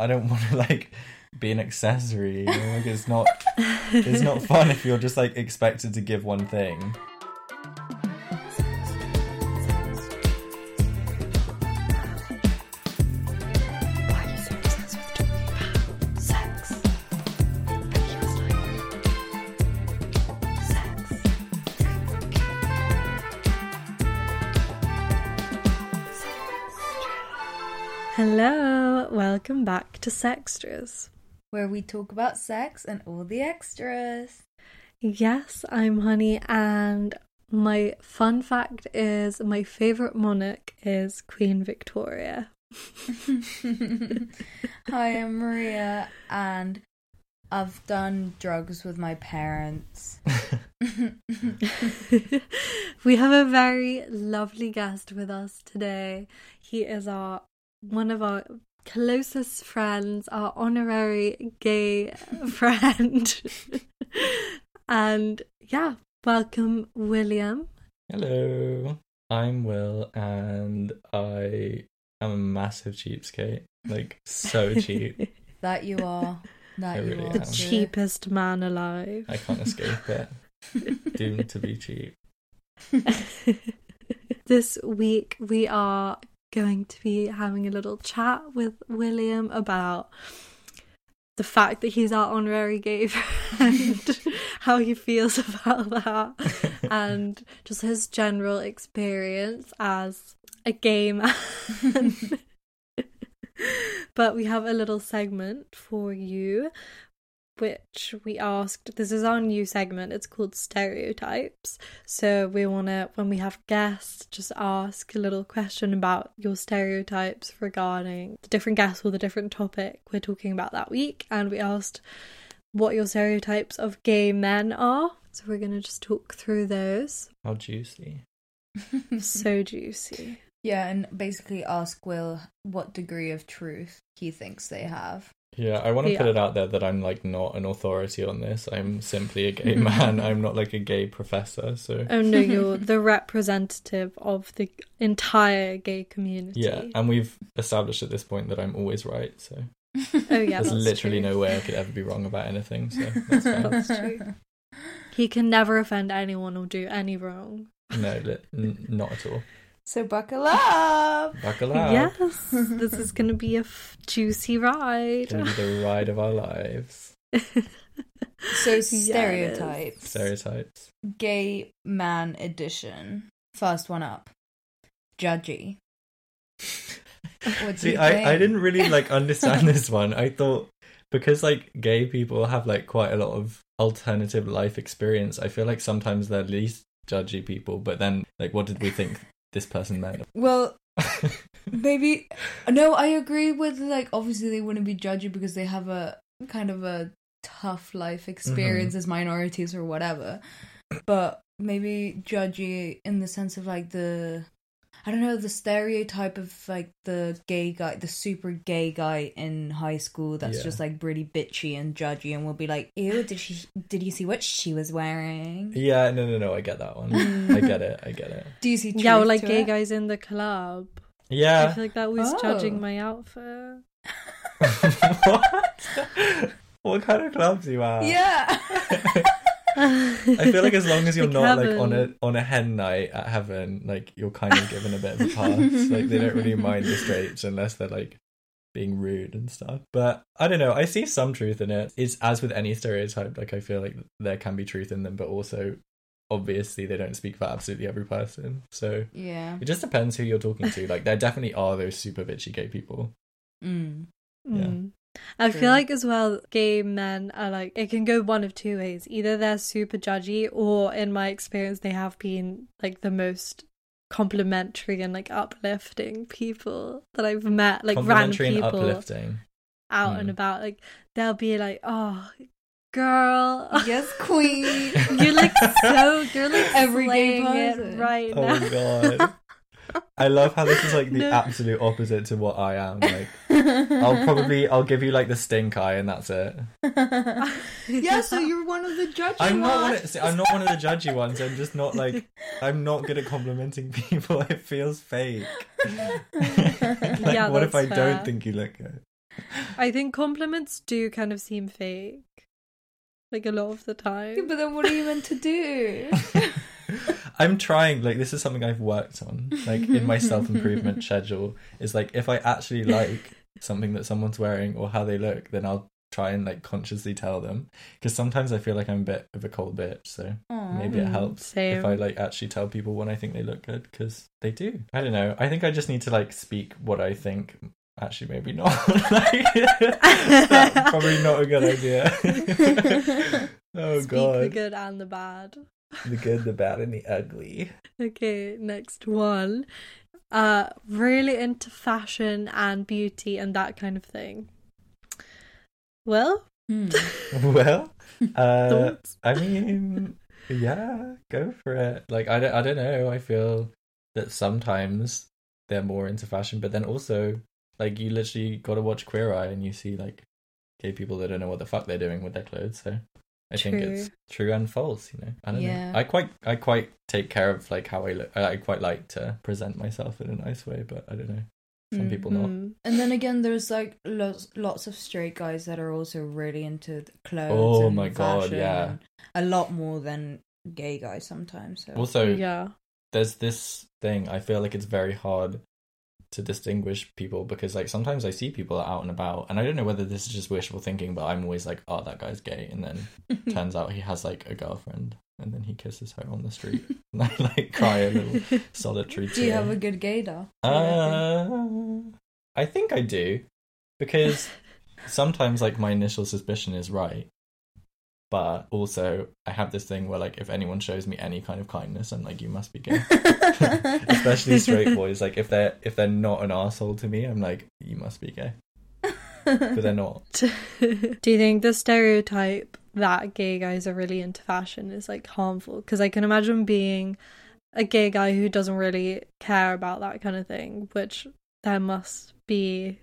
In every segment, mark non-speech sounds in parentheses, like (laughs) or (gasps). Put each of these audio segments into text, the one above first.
I don't want to (laughs) like be an accessory. You know? Like it's not it's not fun if you're just like expected to give one thing. Back to Sextras. Where we talk about sex and all the extras. Yes, I'm Honey, and my fun fact is my favourite monarch is Queen Victoria. (laughs) Hi, I'm Maria, and I've done drugs with my parents. (laughs) we have a very lovely guest with us today. He is our one of our closest friends, our honorary gay (laughs) friend. and yeah, welcome William. Hello. I'm Will and I am a massive cheapskate. Like so cheap. (laughs) That you are. That I you really are. The am. cheapest man alive. I can't escape it. (laughs) Doomed to be cheap. this week we are going to be having a little chat with William about the fact that he's our honorary gay (laughs) friend, (laughs) how he feels about that, (laughs) and just his general experience as a gay man. but we have a little segment for you which we asked this is our new segment it's called stereotypes. So we want to when we have guests just ask a little question about your stereotypes regarding the different guests or the different topic we're talking about that week. And we asked what your stereotypes of gay men are. So we're going to just talk through those. How juicy. (laughs) so juicy. Yeah, and basically ask Will what degree of truth he thinks they have. Yeah, I want to put it out there that I'm like not an authority on this. I'm simply a gay (laughs) man. I'm not like a gay professor. So oh no (laughs) you're the representative of the entire gay community yeah, and we've established at this point that I'm always right. So (laughs) oh yeah there's literally true. no way I could ever be wrong about anything. So that's fine. That's true. He can never offend anyone or do any wrong. no, li- n- not at all. So buckle up. (laughs) Buckle up. Yes, (laughs) this is going to be a f- juicy ride. Gonna be the ride of our lives. (laughs) So Yes. stereotypes. Stereotypes. Gay man edition. First one up. Judgy. What do See, you I, I didn't really like understand this one. I thought because like gay people have like quite a lot of alternative life experience. I feel like sometimes they're least judgy people. But then, like, what did we think this person meant? Well, (laughs) maybe no, I agree with like obviously they wouldn't be judgy because they have a kind of a tough life experience mm-hmm. as minorities or whatever. But maybe judgy in the sense of like the I don't know, the stereotype of like the gay guy, the super gay guy in high school that's Yeah. just like really bitchy and judgy and will be like, Ew, did she did you see what she was wearing? yeah, no, no, no. I get that one. Mm. I get it. I get it. Do you see yeah, or like to gay it? guys in the club. Yeah, I feel like that was judging Oh. my outfit. (laughs) what? what kind of clubs you at? Yeah. (laughs) I feel like as long as (laughs) you're Like not like on a on a hen night at heaven, like you're kind of given a bit of a pass. like they don't really mind the straights unless they're like being rude and stuff. But I don't know. I see some truth in it. It's as with any stereotype. Like I feel like there can be truth in them, but also obviously they don't speak for absolutely every person. So yeah. it just depends who you're talking to. Like there definitely are those super bitchy gay people. Mm. Yeah. Mm. I True. feel like as well, gay men are like it can go one of two ways. Either they're super judgy, or in my experience, they have been like the most complimentary and like uplifting people that I've met. Like random Complimentary and people uplifting. out Mm. and about. Like they'll be like, "Oh, girl, Yes, queen. (laughs) you're like so (laughs) you're like Every gay slaying it person. right Oh now." god. I love how this is like the (laughs) No. absolute opposite to what I am. Like I'll (laughs) probably I'll give you like the stink eye and that's it. (laughs) yeah, so you're one of the judgy I'm not one ones. of, see, I'm not one of the judgy ones. I'm just not like I'm not good at complimenting (laughs) people. It feels fake. like, Yeah, what if I fair. don't think you look good? I think compliments do kind of seem fake. Like a lot of the Yeah, time. but then what are you meant to do? I'm trying, like, this is something I've worked on, like, in my self improvement schedule. Is like, if I actually like something that someone's wearing or how they look, then I'll try and, like, consciously tell them. Because sometimes I feel like I'm a bit of a cold bitch, so Aw. maybe it helps same. if I, like, actually tell people when I think they look good, because they do. I don't know. I think I just need to, like, speak what I think. Actually, maybe not. (laughs) like, (laughs) that's probably not a good idea. (laughs) oh, god Speak God. the good and the bad. The good, the bad, and the ugly. Okay, next one. Uh really into fashion and beauty and that kind of thing. Well, Hmm. (laughs) Well, uh. I mean, yeah, go for it. Like, I don't, I don't know. I feel that sometimes they're more into fashion, but then also, like, you literally got to watch Queer Eye and you see, like, gay people that don't know what the fuck they're doing with their clothes. So I think it's True. true and false, you know? I don't Yeah. know. I quite, I quite take care of, like, how I look. I, I quite like to present myself in a nice way, but I don't know. Some Mm. people not. Mm. And then again, there's like lots, lots of straight guys that are also really into clothes. Oh and my God, fashion yeah. A lot more than gay guys sometimes. So. Also, yeah. there's this thing i feel like it's very hard to distinguish people because like sometimes i see people out and about and i don't know whether this is just wishful thinking but i'm always like oh that guy's gay and then (laughs) turns out he has like a girlfriend and then he kisses her on the street (laughs) and i like cry a little (laughs) solitary Do you have a good gaydar? uh, i think i do because sometimes like my initial suspicion is right but also i have this thing where like if anyone shows me any kind of kindness i'm like you must be gay. (laughs) Especially straight (laughs) boys like if they're if they're not an asshole to me i'm like you must be gay. (laughs) But they're not. Do you think the stereotype that gay guys are really into fashion is like harmful? Because I can imagine being a gay guy who doesn't really care about that kind of thing, which there must be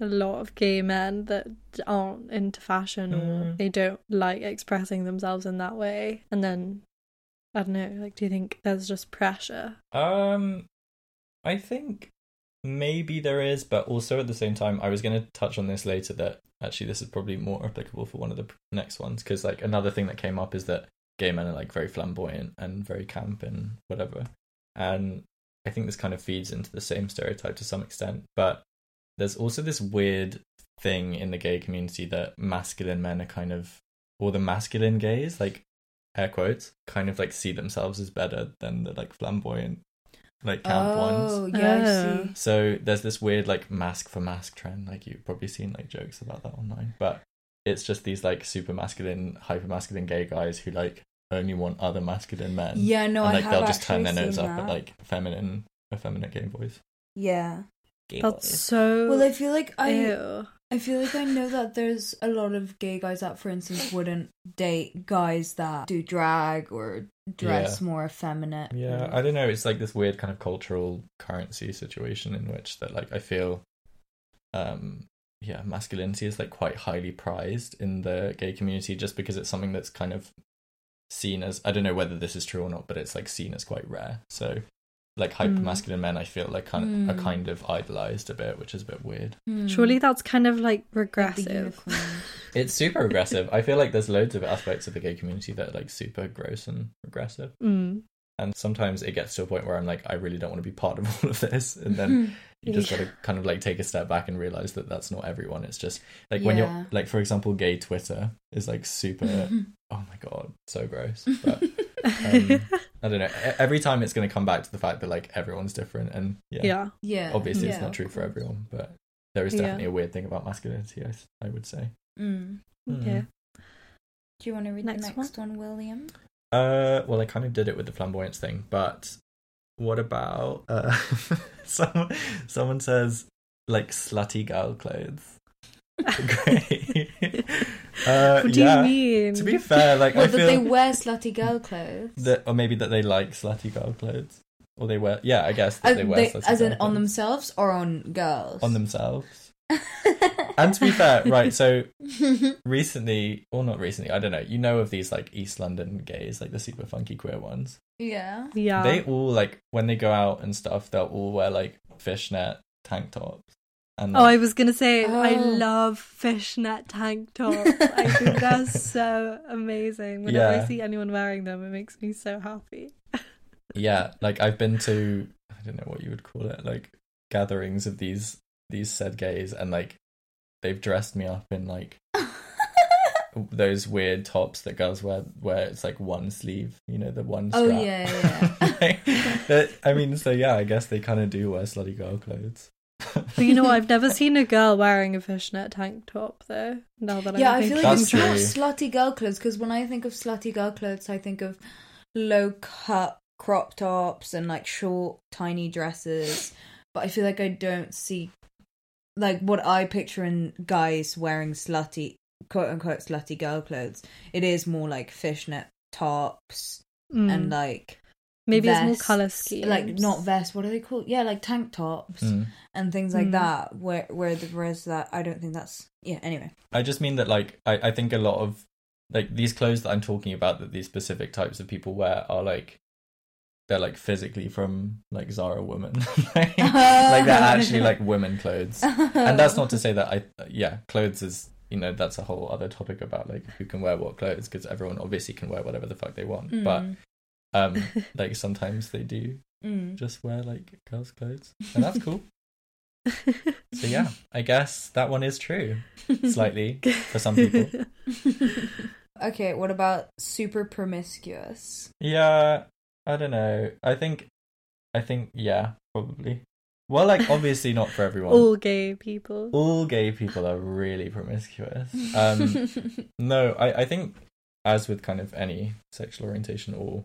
a lot of gay men that aren't into fashion or Mm. they don't like expressing themselves in that way. And then I don't know, like do you think there's just pressure? um i think maybe there is but also at the same time i was going to touch on this later that actually this is probably more applicable for one of the next ones because like another thing that came up is that gay men are like very flamboyant and very camp and whatever and i think this kind of feeds into the same stereotype to some extent but there's also this weird thing in the gay community that masculine men are kind of or the masculine gays like air quotes kind of like see themselves as better than the like flamboyant like camp oh, ones oh, yeah, Oh. so there's this weird like masc for masc trend. Like you've probably seen like jokes about that online, but it's just these like super masculine, hyper masculine gay guys who like only want other masculine men. Yeah, no, and I like have they'll just turn their nose seen up at like feminine, effeminate gay boys. Yeah. Gay That's boys. so Well, I feel like I ew. I feel like I know that there's a lot of gay guys that, for instance, wouldn't date guys that do drag or dress more effeminate. Yeah, I don't know. It's like this weird kind of cultural currency situation in which that like I feel, um, yeah, masculinity is like quite highly prized in the gay community just because it's something that's kind of seen as I don't know whether this is true or not, but it's like seen as quite rare. So like hyper masculine men, I feel like kind of, Mm. are kind of idolized a bit, which is a bit weird. Hmm. Surely that's kind of like Like regressive. (laughs) It's super regressive. I feel like there's loads of aspects of the gay community that are like super gross and regressive. Mm. And sometimes it gets to a point where I'm like, I really don't want to be part of (laughs) all of this. And then (laughs) you just Yeah. got to kind of like take a step back and realize that that's not everyone. It's just like when you're like, for example, gay Twitter is like super, oh my God, so gross. But um, I don't know. E- Every time it's going to come back to the fact that like everyone's different. And yeah, yeah. yeah. obviously it's not true for everyone, but there is Yeah. definitely a weird thing about masculinity, I, I would say. Mm. Mm. Yeah. Do you want to read Next the next one, William? Uh, well, I kind of did it with the flamboyance thing, but what about uh, (laughs) someone? Someone says like slutty girl clothes. Great. (laughs) (laughs) uh, what do yeah. you mean? To be fair, like Well, I that they wear slutty girl clothes. that, or maybe that they like slutty girl clothes, or they wear. Yeah, I guess that as, they wear they- slutty as in girl on clothes. themselves or on girls? on themselves. (laughs) And to be fair, right? So recently, or not recently, I don't know. You know of these like East London gays, like the super funky queer ones. yeah. yeah. they all like when they go out and stuff they'll all wear like fishnet tank tops And Oh, I was gonna say I Oh. love fishnet tank tops. I think they're (laughs) so amazing. Whenever Yeah. I see anyone wearing them, it makes me so happy. yeah, (laughs) like I've been to I don't know what you would call it, like gatherings of these these said gays, and like they've dressed me up in like (laughs) those weird tops that girls wear, where it's like one sleeve, you know, the one. Oh, strap. yeah, yeah. That- I mean, so yeah, I guess they kind of do wear slutty girl clothes. But you know what? I've never seen a girl wearing a fishnet tank top though. Now that yeah, I'm I feel like That's it's true. not slutty girl clothes because when I think of slutty girl clothes, I think of low cut crop tops and like short, tiny dresses. But I feel like I don't see like what I picture in guys wearing slutty, quote unquote, slutty girl clothes. It is more like fishnet tops Mm. and like maybe it's more color schemes. like not vests. What are they called? Yeah, like tank tops Mm. and things like Mm. that. Where where the whereas that I don't think that's yeah. Anyway, I just mean that, like, I, I think a lot of like these clothes that I'm talking about that these specific types of people wear are like they're like physically from like Zara woman, (laughs) like, like they're (laughs) actually like women clothes. And that's not to say that I yeah clothes is you know that's a whole other topic about like who can wear what clothes because everyone obviously can wear whatever the fuck they want, but Mm, um (laughs) like sometimes they do mm. just wear like girls' clothes, and that's cool. (laughs) So yeah, I guess that one is true (laughs) slightly for some people. okay, what about super promiscuous? Yeah, I don't know. I think, I think, yeah, probably. Well, like obviously not for everyone. All gay people. All gay people are really promiscuous. Um, no, I, I think, as with kind of any sexual orientation or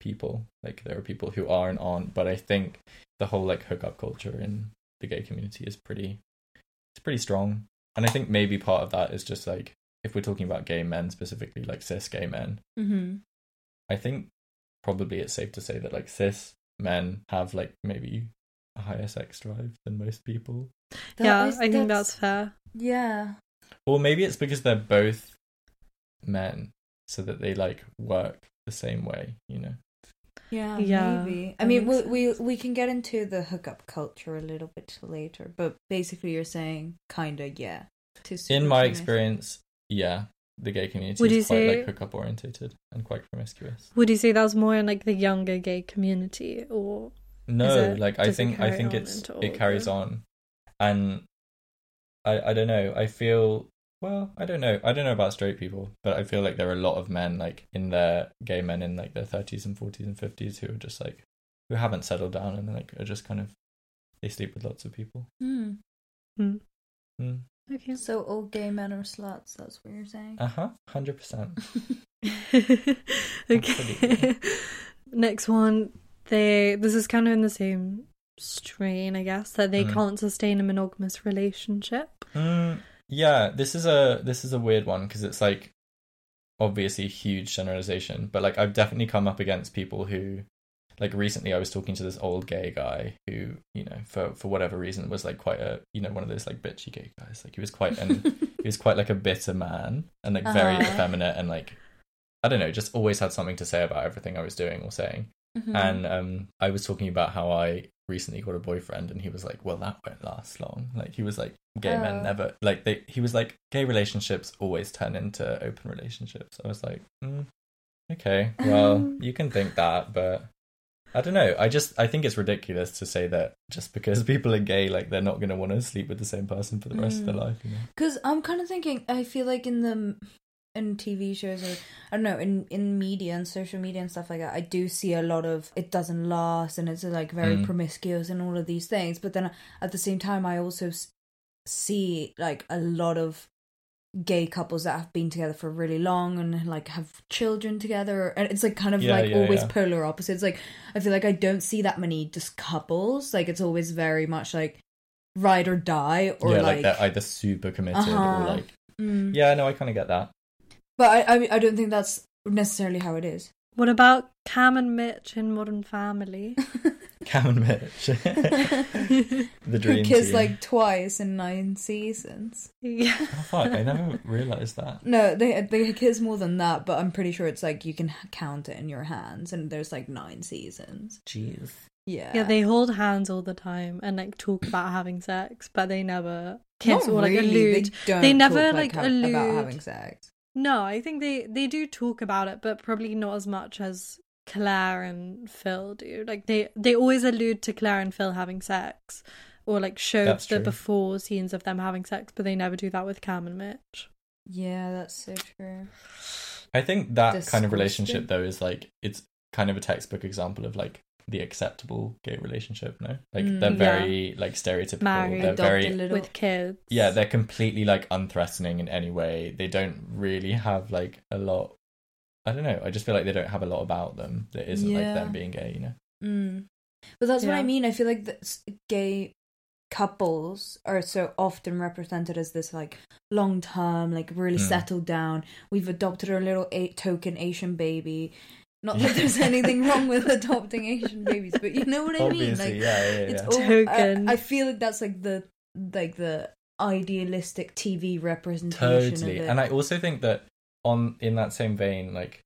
people, like there are people who are and aren't, but I think the whole like hookup culture in the gay community is pretty, it's pretty strong. And I think maybe part of that is just like if we're talking about gay men specifically, like cis gay men, hmm I think probably it's safe to say that like cis men have like maybe a higher sex drive than most people. yeah, I think that's fair. yeah. Or maybe it's because they're both men, so that they like work the same way, you know. Yeah, Yeah, maybe. I mean, we, we we can get into the hookup culture a little bit later, but basically, you're saying kinda yeah. In my experience, yeah, the gay community Would you is quite say- like hookup orientated and quite promiscuous. Would you say that's more in like the younger gay community or No, it- like I think I think it's it older? carries on, and I I don't know. I feel well. I don't know. I don't know about straight people, but I feel like there are a lot of men like in their gay men in like their thirties and forties and fifties who are just like who haven't settled down and like are just kind of they sleep with lots of people. Hmm. Hmm. Mm. okay? So all gay men are sluts. That's what you're saying. Uh huh. Hundred percent. (laughs) okay. Absolutely. Next one, they this is kind of in the same strain, I guess, that they Mm. can't sustain a monogamous relationship. Mm, yeah, this is a this is a weird one because it's like obviously huge generalization, but like I've definitely come up against people who like recently I was talking to this old gay guy who, you know, for for whatever reason was like quite a, you know, one of those like bitchy gay guys. Like he was quite an he was quite like a bitter man and like very Uh-huh. effeminate and like I don't know, just always had something to say about everything I was doing or saying. Mhm. And um, I was talking about how I recently got a boyfriend, and he was like, "Well, that won't last long." Like he was like, "Gay Oh. men never like they." He was like, "Gay relationships always turn into open relationships." I was like, mm, "Okay, (laughs) well, you can think that, but." I don't know. I just I think it's ridiculous to say that just because (laughs) people are gay, like they're not going to want to sleep with the same person for the rest of their Mm. life. You know? Because I'm kind of thinking, I feel like in the in TV shows or I don't know in in media and social media and stuff like that, I do see a lot of it doesn't last and it's like very Mm. promiscuous and all of these things. But then at the same time, I also see like a lot of gay couples that have been together for really long and like have children together and it's like kind of Yeah, like yeah, always yeah. polar opposites like i feel like i don't see that many just couples like it's always very much like ride or die or yeah, like, like, they're either super committed or Uh-huh. like Mm. yeah. No, I kind of get that. But I, I, I don't think that's necessarily how it is. What about Cam and Mitch in Modern Family? (laughs) Cam and Mitch, (laughs) the dream Who kissed team. like twice in nine seasons. yeah. Oh, fuck, I never realised that. (laughs) No, they they kiss more than that, but I'm pretty sure it's like you can count it in your hands, and there's like nine seasons. Jeez. Yeah. Yeah, they hold hands all the time and like talk about having sex, but they never kiss Not or like really, allude. They, don't They never, talk, like, ha- about having sex. No, I think they they do talk about it, but probably not as much as Claire and Phil do. Like they they always allude to Claire and Phil having sex, or like show That's the true. before scenes of them having sex, but they never do that with Cam and Mitch. Yeah, that's so true. I think that kind of relationship though is like it's kind of a textbook example of like the acceptable gay relationship. No, like Mm, they're yeah. very like stereotypical. Married. they're very little. With kids, yeah, they're completely like unthreatening in any way. They don't really have like a lot. I don't know. I just feel like they don't have a lot about them that isn't like them being gay. You know. Mm. But that's what I mean. I feel like the gay couples are so often represented as this like long term, like really Mm. settled down. We've adopted our little a- token Asian baby. Not that there's (laughs) anything wrong with adopting Asian babies, but you know what I mean. Obviously, Like yeah, yeah, yeah. it's all, Token. I, I feel like that's like the like the idealistic TV representation totally of it. and i also think that on in that same vein like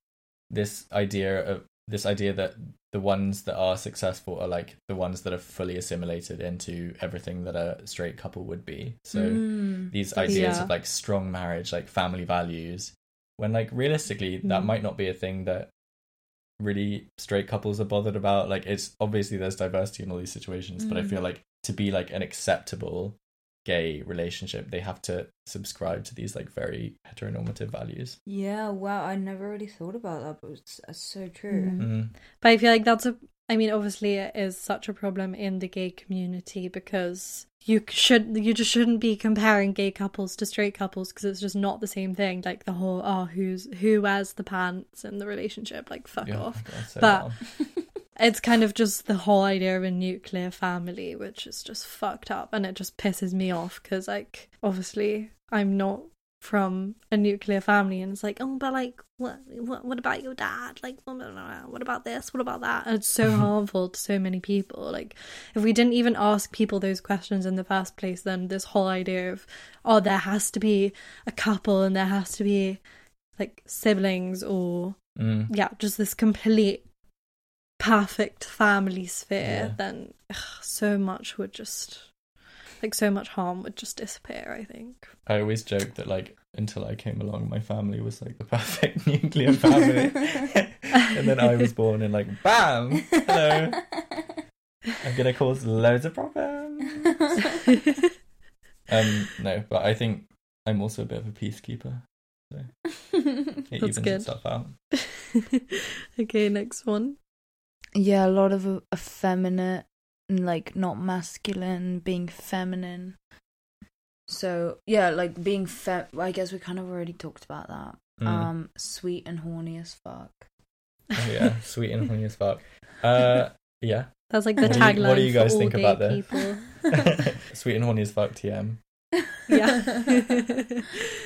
this idea of this idea that the ones that are successful are like the ones that are fully assimilated into everything that a straight couple would be so Mm. these ideas Yeah. of like strong marriage like family values when like realistically that Mm. might not be a thing that really straight couples are bothered about like it's obviously there's diversity in all these situations but i Mm. feel like to be like an acceptable gay relationship they have to subscribe to these like very heteronormative values Yeah, wow, I never really thought about that, but it's, it's so true. Mm. mm. But I feel like that's a. I mean, obviously, it is such a problem in the gay community because you should you just shouldn't be comparing gay couples to straight couples because it's just not the same thing. Like the whole oh, who's who wears the pants in the relationship? Like fuck Yeah, off. God, so But- (laughs) It's kind of just the whole idea of a nuclear family, which is just fucked up, and it just pisses me off because like obviously I'm not from a nuclear family and it's like oh but like what what, what about your dad? Like what about this? What about that? And it's so harmful to so many people. Like if we didn't even ask people those questions in the first place then this whole idea of oh there has to be a couple and there has to be like siblings or Mm. yeah just this complete perfect family sphere Yeah. then ugh, so much would just like so much harm would just disappear i think. I always joke that like until i came along my family was like the perfect (laughs) nuclear family. (laughs) And then i was born and like bam! Hello. I'm gonna cause loads of problems. (laughs) Um no but i think i'm also a bit of a peacekeeper it That's evens good. itself out. Okay next one. Yeah, a lot of uh, effeminate, and, like not masculine, being feminine. So yeah, like being fem. I guess we kind of already talked about that. Mm. Um, sweet and horny as fuck. Oh, yeah (laughs) sweet and horny as fuck uh yeah that's like the What do you- tagline what do you guys all think about that? (laughs) sweet and horny as fuck tm (laughs) yeah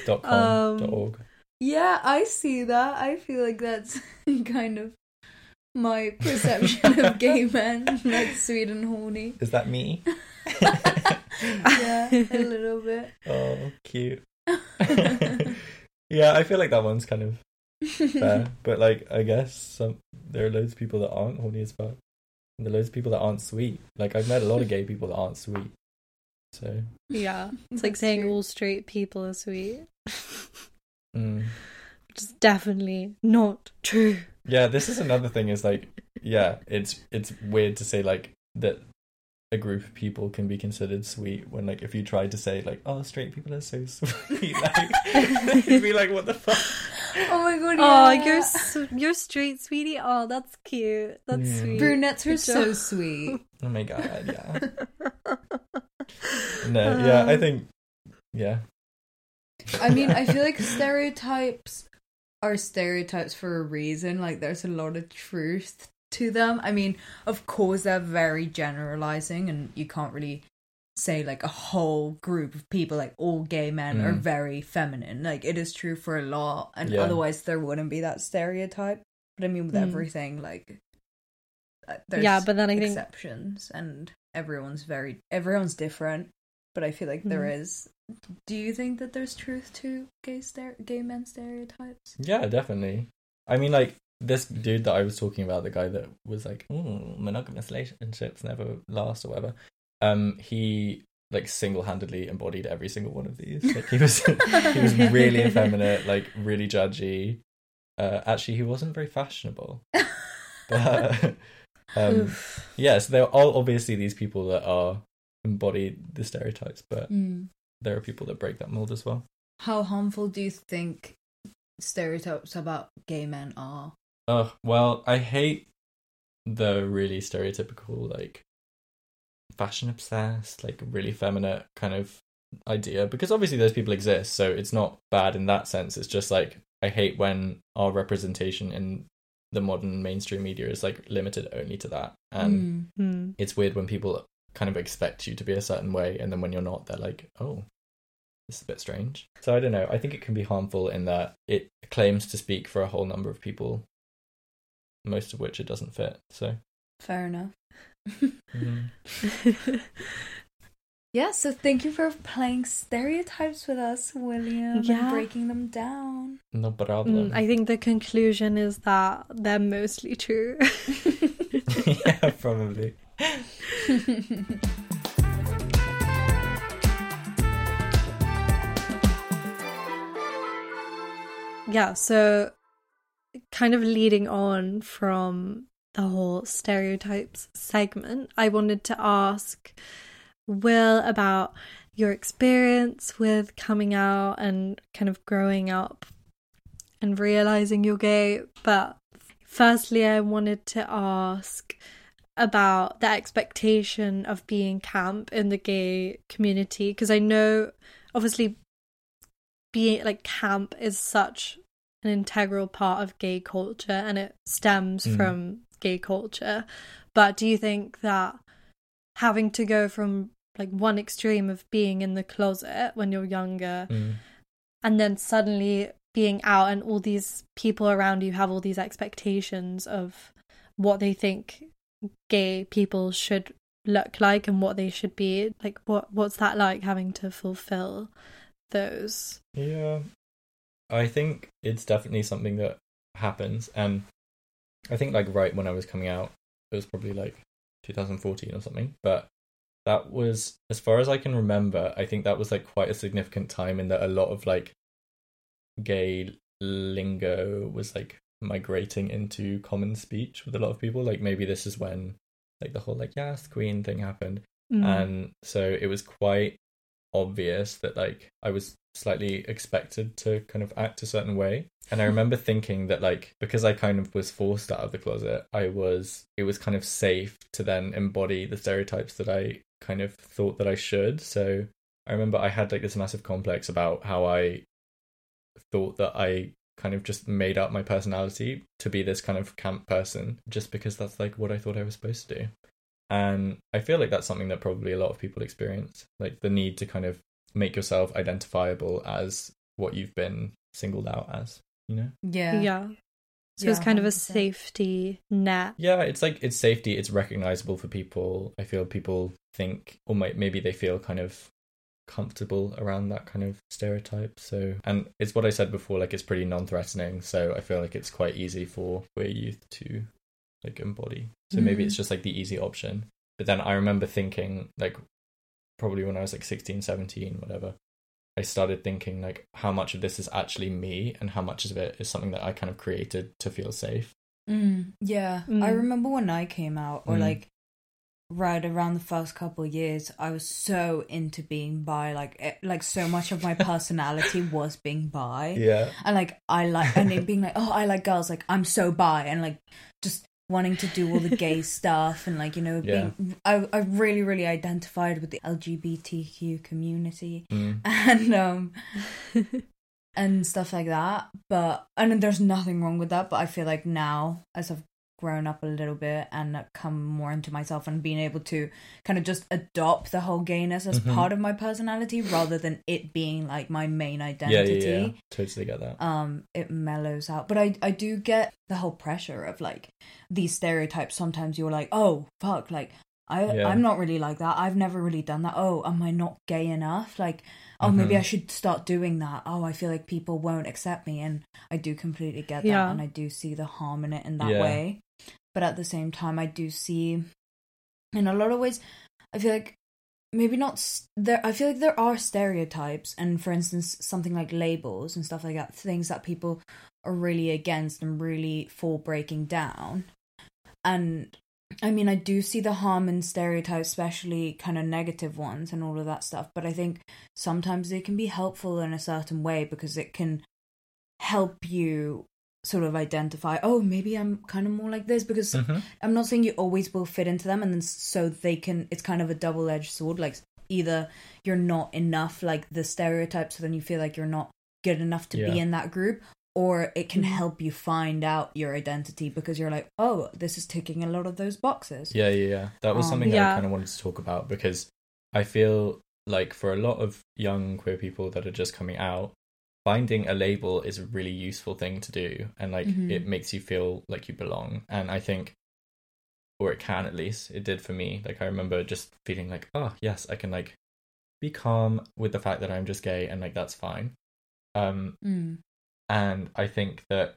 dot com Um, dot org Yeah, I see that. I feel like that's kind of my perception of (laughs) gay men, like sweet and horny. is that me (laughs) Yeah, a little bit. oh cute (laughs) yeah i feel like that one's kind of fair. but like, I guess some there are loads of people that aren't horny as fuck. And there are loads of people that aren't sweet. Like I've met a lot of gay people that aren't sweet. So yeah it's like That's saying true. all straight people are sweet mm. Which is definitely not true yeah, this is another thing. Is like, yeah, it's it's weird to say like that a group of people can be considered sweet when like if you tried to say like oh straight people are so sweet (laughs) like you'd be like what the fuck Oh my god! oh you're s- you're straight sweetie oh that's cute that's Yeah. sweet brunettes are so sweet. (laughs) oh my god yeah (laughs) no yeah I think yeah I mean, I feel like stereotypes are stereotypes for a reason. Like, there's a lot of truth to them. I mean, of course, they're very generalizing, and you can't really say like a whole group of people, like all gay men, are Mm. very feminine. Like, it is true for a lot, and Yeah. otherwise, there wouldn't be that stereotype. But I mean, with Mm. everything, like, uh, there's yeah but then i think exceptions, and everyone's very everyone's different. But I feel like there Mhm. is. Do you think that there's truth to gay stere- gay men stereotypes? Yeah, definitely. I mean, like this dude that I was talking about, the guy that was like, monogamous relationships never last or whatever. Um, he like single-handedly embodied every single one of these. Like he was, (laughs) he was really effeminate, like really judgy. Uh, actually, he wasn't very fashionable. (laughs) But (laughs) um, yeah, so there are all obviously these people that are embody the stereotypes, but Mm. there are people that break that mold as well. How harmful do you think stereotypes about gay men are? Oh, well, I hate the really stereotypical, like, fashion obsessed, like, really feminine kind of idea because obviously those people exist, so it's not bad in that sense. It's just like, I hate when our representation in the modern mainstream media is like limited only to that. And Mm. Hmm. it's weird when people kind of expect you to be a certain way, and then when you're not, they're like, oh, this is a bit strange. So I don't know. I think it can be harmful in that it claims to speak for a whole number of people, most of which it doesn't fit. So Fair enough. mm. (laughs) Yeah, so thank you for playing stereotypes with us, William, Yeah. and breaking them down. no problem. Mm, I think the conclusion is that they're mostly true. (laughs) (laughs) yeah, probably. (laughs) yeah, so kind of leading on from the whole stereotypes segment, I wanted to ask Will about your experience with coming out and kind of growing up and realizing you're gay. But firstly, I wanted to ask about the expectation of being camp in the gay community because I know obviously being like camp is such an integral part of gay culture and it stems Mm. from gay culture. But do you think that having to go from like one extreme of being in the closet when you're younger Mm. and then suddenly being out and all these people around you have all these expectations of what they think gay people should look like and what they should be like what what's that like having to fulfill those Yeah. I think it's definitely something that happens. And I think, like, right when I was coming out, it was probably like 2014 or something. But that was, as far as I can remember, I think that was like quite a significant time in that a lot of like gay lingo was like migrating into common speech with a lot of people. Like, maybe this is when like the whole like, yes, queen thing happened Mm. and so it was quite obvious that like I was slightly expected to kind of act a certain way. And I remember thinking that like because I kind of was forced out of the closet, I was it was kind of safe to then embody the stereotypes that I kind of thought that I should. So I remember I had like this massive complex about how I thought that I kind of just made up my personality to be this kind of camp person just because that's like what I thought I was supposed to do. And I feel like that's something that probably a lot of people experience, like the need to kind of make yourself identifiable as what you've been singled out as, you know? Yeah. yeah so it's Yeah, kind of a safety net Yeah, it's like it's safety, it's recognizable for people. I feel people think, or might, maybe they feel kind of comfortable around that kind of stereotype. So, and it's what I said before, like it's pretty non threatening. So I feel like it's quite easy for queer youth to like embody. So maybe Mhm. it's just like the easy option. But then I remember thinking, like, probably when I was like 16, 17, whatever, I started thinking, like, how much of this is actually me and how much of it is something that I kind of created to feel safe. Mm, yeah. Mm. I remember when I came out, or Mm. like right around the first couple of years, I was so into being bi. Like, it, like so much of my (laughs) personality was being bi. Yeah. and like I like and it being like oh I like girls like I'm so bi and like just wanting to do all the gay (laughs) stuff and like you know Yeah. being I I really really identified with the LGBTQ community Mm. (laughs) and um and stuff like that but and there's nothing wrong with that but I feel like now as I've grown up a little bit and come more into myself and being able to kind of just adopt the whole gayness as Mhm. part of my personality rather than it being like my main Yeah, identity yeah, yeah. Totally get that. um it mellows out but i i do get the whole pressure of like these stereotypes sometimes you're like oh fuck like I Yeah. I'm not really like that. I've never really done that. Oh, am I not gay enough? Like, oh, maybe Mhm. I should start doing that. Oh, I feel like people won't accept me, and I do completely get that, Yeah. and I do see the harm in it in that Yeah. way. But at the same time, I do see, in a lot of ways, I feel like maybe not there. I feel like there are stereotypes, and for instance, something like labels and stuff like that, things that people are really against and really for breaking down. And I mean, I do see the harm in stereotypes, especially kind of negative ones and all of that stuff. But I think sometimes they can be helpful in a certain way because it can help you sort of identify, oh, maybe I'm kind of more like this. Because Mhm. I'm not saying you always will fit into them, and then so they can, it's kind of a double edged sword. Like, either you're not enough like the stereotype, so then you feel like you're not good enough to Yeah. be in that group, or it can Mhm. help you find out your identity because you're like, oh, this is ticking a lot of those boxes. Yeah, yeah, yeah. That was Um, something Yeah. I kind of wanted to talk about because I feel like for a lot of young queer people that are just coming out, finding a label is a really useful thing to do, and like Mhm. it makes you feel like you belong. And I think, or it can at least, it did for me. Like I remember just feeling like, oh yes, I can like be calm with the fact that I'm just gay, and like that's fine. Um, Mm. And I think that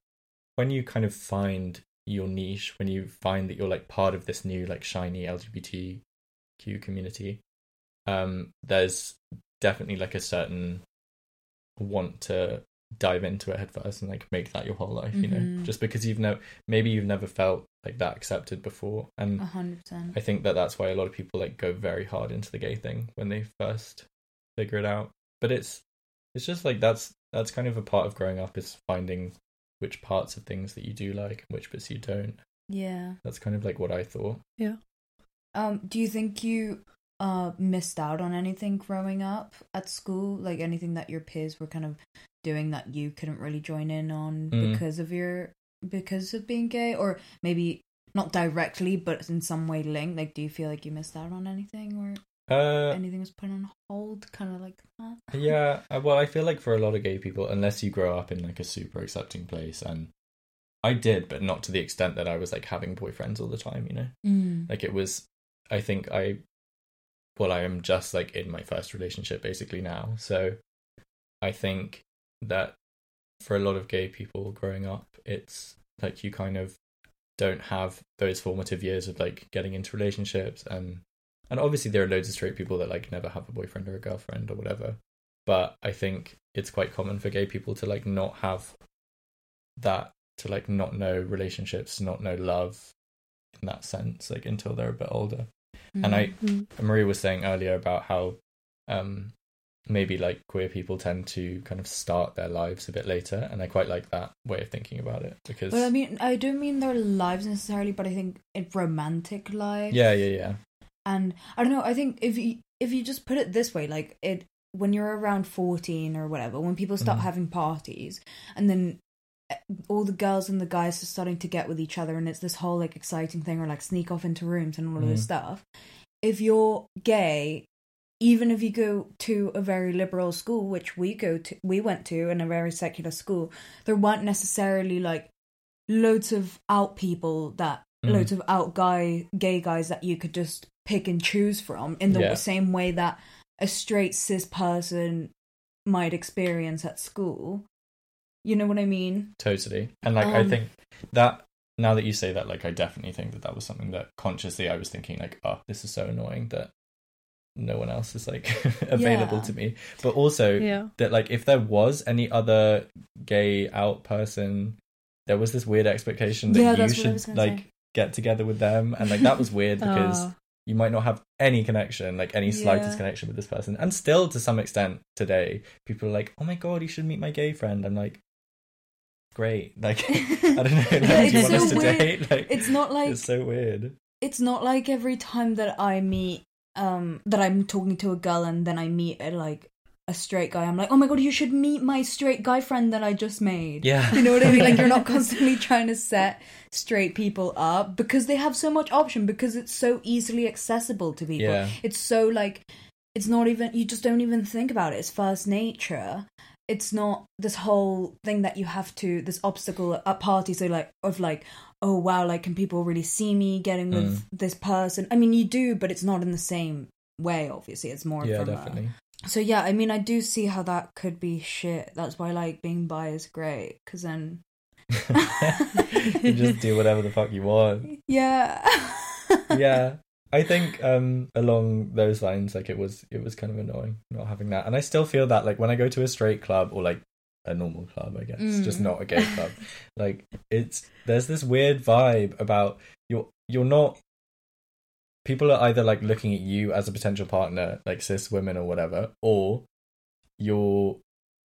when you kind of find your niche, when you find that you're like part of this new like shiny LGBTQ community, um, there's definitely like a certain want to dive into it head first and like make that your whole life, you know, Mhm. just because you've never maybe you've never felt like that accepted before, and hundred percent. I think that that's why a lot of people like go very hard into the gay thing when they first figure it out. But it's it's just like that's that's kind of a part of growing up is finding which parts of things that you do like and which bits you don't. Yeah. That's kind of like what I thought. Yeah. Um, do you think you uh missed out on anything growing up at school? Like anything that your peers were kind of doing that you couldn't really join in on Mm. because of your because of being gay? Or maybe not directly but in some way linked? Like do you feel like you missed out on anything or Uh anything was put on hold kind of like that? (laughs) yeah, uh, well I feel like for a lot of gay people unless you grow up in like a super accepting place and I did, but not to the extent that I was like having boyfriends all the time, you know. Mm. Like it was I think I well, I am just like in my first relationship basically now. So I think that for a lot of gay people growing up, it's like you kind of don't have those formative years of like getting into relationships and and obviously there are loads of straight people that like never have a boyfriend or a girlfriend or whatever. But I think it's quite common for gay people to like not have that to like not know relationships, not know love in that sense, like until they're a bit older. And I Mm. Maria was saying earlier about how um maybe like queer people tend to kind of start their lives a bit later and I quite like that way of thinking about it because Well, I mean, I don't mean their lives necessarily, but I think it romantic life. yeah, yeah, yeah. And I don't know. I think if you if you just put it this way, like it when you're around fourteen or whatever, when people start Mhm. having parties, and then eh, all the girls and the guys are starting to get with each other, and it's this whole like exciting thing, or like sneak off into rooms and all of this Mhm. stuff. If you're gay, even if you go to a very liberal school, which we go to, we went to, in a very secular school, there weren't necessarily like loads of out people that Mhm. loads of out guy gay guys that you could just pick and choose from in the Yeah. same way that a straight cis person might experience at school. You know what I mean? Totally. And like I Um, think that now that you say that like I definitely think that that was something that consciously I was thinking like oh this is so annoying that no one else is like (laughs) available Yeah. to me. But also Yeah. that like if there was any other gay out person there was this weird expectation that Yeah, you that's what I was should like say. get together with them and like that was weird (laughs) because Ah. You might not have any connection like any slightest Yeah. connection with this person. And still to some extent today people are like oh my god you should meet my gay friend. I'm like great. (laughs) Like i don't know like, Yeah, do you it's want us to weird. date? (laughs) Like It's not like it's so weird. it's not like every time that I meet um that I'm talking to a girl and then I meet a, like a straight guy, I'm like, oh my god, you should meet my straight guy friend that I just made. yeah You know what I mean? Like you're not (laughs) constantly trying to set straight people up because they have so much option because it's so easily accessible to people. yeah It's so like it's not even you just don't even think about it. It's first nature. it's not this whole thing that you have to this obstacle at parties so like of like oh wow like can people really see me getting with Mm. this person i mean you do but it's not in the same way obviously it's more yeah, from a- definitely. So yeah i mean i do see how that could be shit that's why like being bi is great because then (laughs) you just do whatever the fuck you want. (laughs) yeah (laughs) yeah i think um along those lines like it was it was kind of annoying not having that and i still feel that like when i go to a straight club or like a normal club i guess just Mm. not a gay club like it's there's this weird vibe about you're you're not people are either like looking at you as a potential partner like cis women or whatever or you're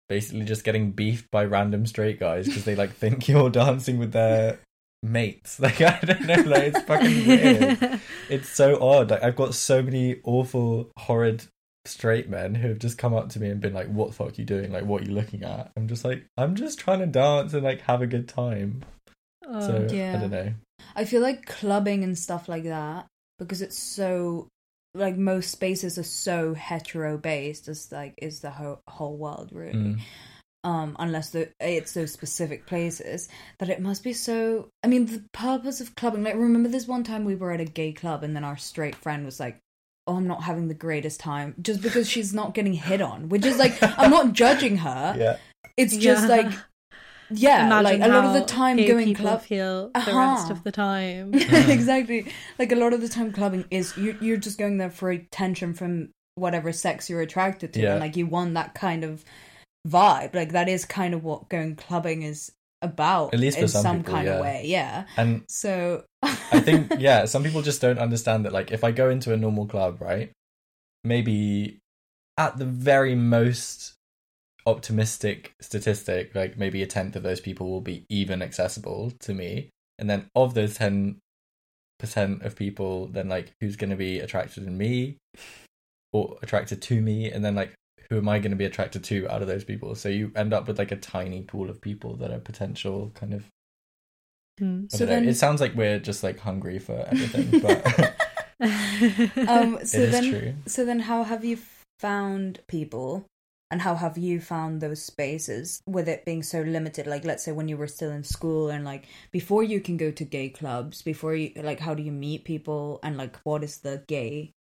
basically just getting beefed by random straight guys because they like think you're (laughs) dancing with their mates (laughs) like i don't know like it's fucking weird (laughs) it's so odd. Like I've got so many awful, horrid straight men who have just come up to me and been like, "What the fuck are you doing? Like, what are you looking at?" I'm just like, I'm just trying to dance and like have a good time. Oh, so yeah. I don't know. I feel like clubbing and stuff like that because it's so like most spaces are so hetero based as like is the whole whole world really. Mm. Um, unless the, it's those specific places that it must be so. I mean, the purpose of clubbing. Like, remember this one time we were at a gay club and then our straight friend was like, "Oh, I'm not having the greatest time," just because she's not getting hit on. Which is like, I'm not judging her. (laughs) Yeah, It's just Yeah. like, yeah, Imagine like a lot of the how time gay going club feel the Uh-huh. rest of the time. (laughs) exactly. Like a lot of the time, clubbing is you, you're just going there for attention from whatever sex you're attracted to, Yeah. and like you want that kind of vibe. Like that is kind of what going clubbing is about, At least for in some some people, kind yeah. of way. Yeah. and So I think (laughs) yeah, some people just don't understand that. Like, if I go into a normal club, right, maybe at the very most optimistic statistic, like maybe a tenth of those people will be even accessible to me, and then of those ten percent of people, then like who's going to be attracted in me or attracted to me, and then like who am I going to be attracted to out of those people? So you end up with like a tiny pool of people that are potential kind of. I So don't know. then- it sounds like we're just like hungry for everything, but (laughs) (laughs) um so is then true. so then how have you found people and how have you found those spaces with it being so limited? Like let's say when you were still in school and like before you can go to gay clubs before you like how do you meet people and like what is the gay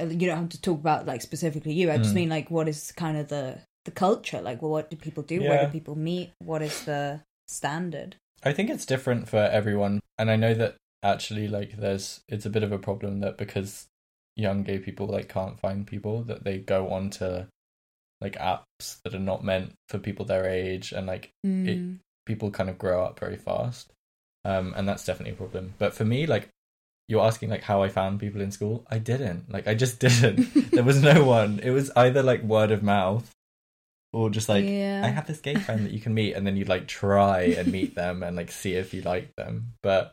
uh, you don't have to talk about like specifically you i just Mm. mean like what is kind of the the culture? Like well what do people do? Where do people meet? What is the standard? I think it's different for everyone, and I know that actually, like, there's it's a bit of a problem that because young gay people like can't find people that they go on to like apps that are not meant for people their age, and like Mm. people kind of grow up very fast, um, and that's definitely a problem. But for me, like. You're asking like how I found people in school. I didn't. Like I just didn't. (laughs) there was no one. It was either like word of mouth or just like yeah I have this gay friend that you can meet, and then you'd like try and meet (laughs) them and like see if you like them. But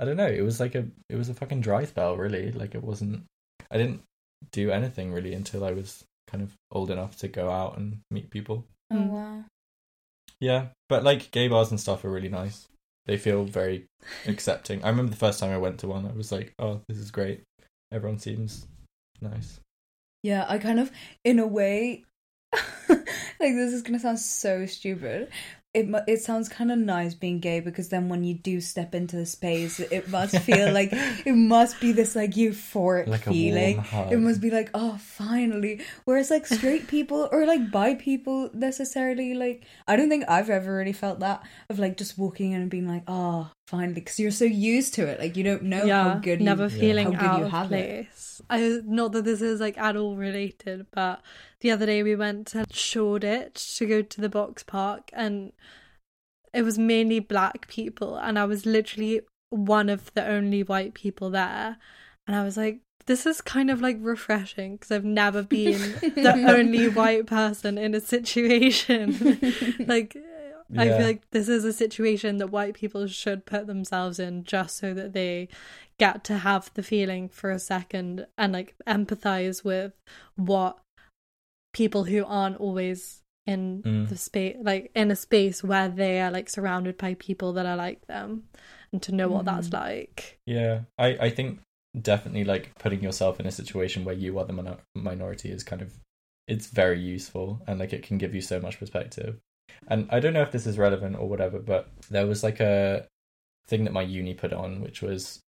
I don't know. It was like a it was a fucking dry spell, really. Like it wasn't. I didn't do anything really until I was kind of old enough to go out and meet people. oh Mm. wow Yeah, but like gay bars and stuff are really nice. They feel very accepting. I remember the first time I went to one, I was like, "Oh, this is great. Everyone seems nice." Yeah, I kind of, in a way, (laughs) like this is gonna sound so stupid. It it sounds kind of nice being gay because then when you do step into the space, it must feel (laughs) like it must be this like euphoric Like feeling. It must be like, oh, finally. Whereas like straight (laughs) people or like bi people necessarily like I don't think I've ever really felt that of like just walking in and being like, oh, finally, because you're so used to it, like you don't know yeah, how good never you, feeling how good out you of have it. place. I not that this is like at all related, but the other day we went to Shoreditch to go to the Boxpark, and it was mainly black people, and I was literally one of the only white people there, and I was like. This is kind of like refreshing because I've never been (laughs) the only white person in a situation. (laughs) like, I feel like this is a situation that white people should put themselves in just so that they get to have the feeling for a second and like empathize with what people who aren't always in Mm. the space like in a space where they are like surrounded by people that are like them and to know what that's Mm. like Yeah, I, I think definitely like putting yourself in a situation where you are the minor- minority is kind of it's very useful and like it can give you so much perspective. And I don't know if this is relevant or whatever, but there was like a thing that my uni put on, which was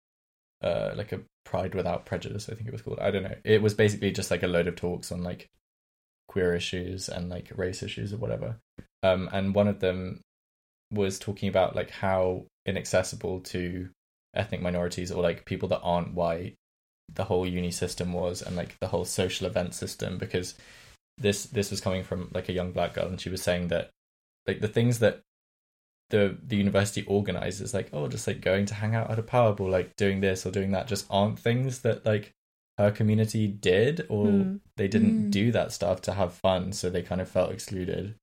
uh like a Pride Without Prejudice, I think it was called. I don't know. It was basically just like a load of talks on like queer issues and like race issues or whatever. Um, and one of them was talking about like how inaccessible to ethnic minorities or like people that aren't white the whole uni system was and like the whole social event system because this this was coming from like a young black girl and she was saying that like the things that the the university organizes like oh just like going to hang out at a Powerball, like doing this or doing that just aren't things that like her community did or Mm. they didn't Mm. do that stuff to have fun so they kind of felt excluded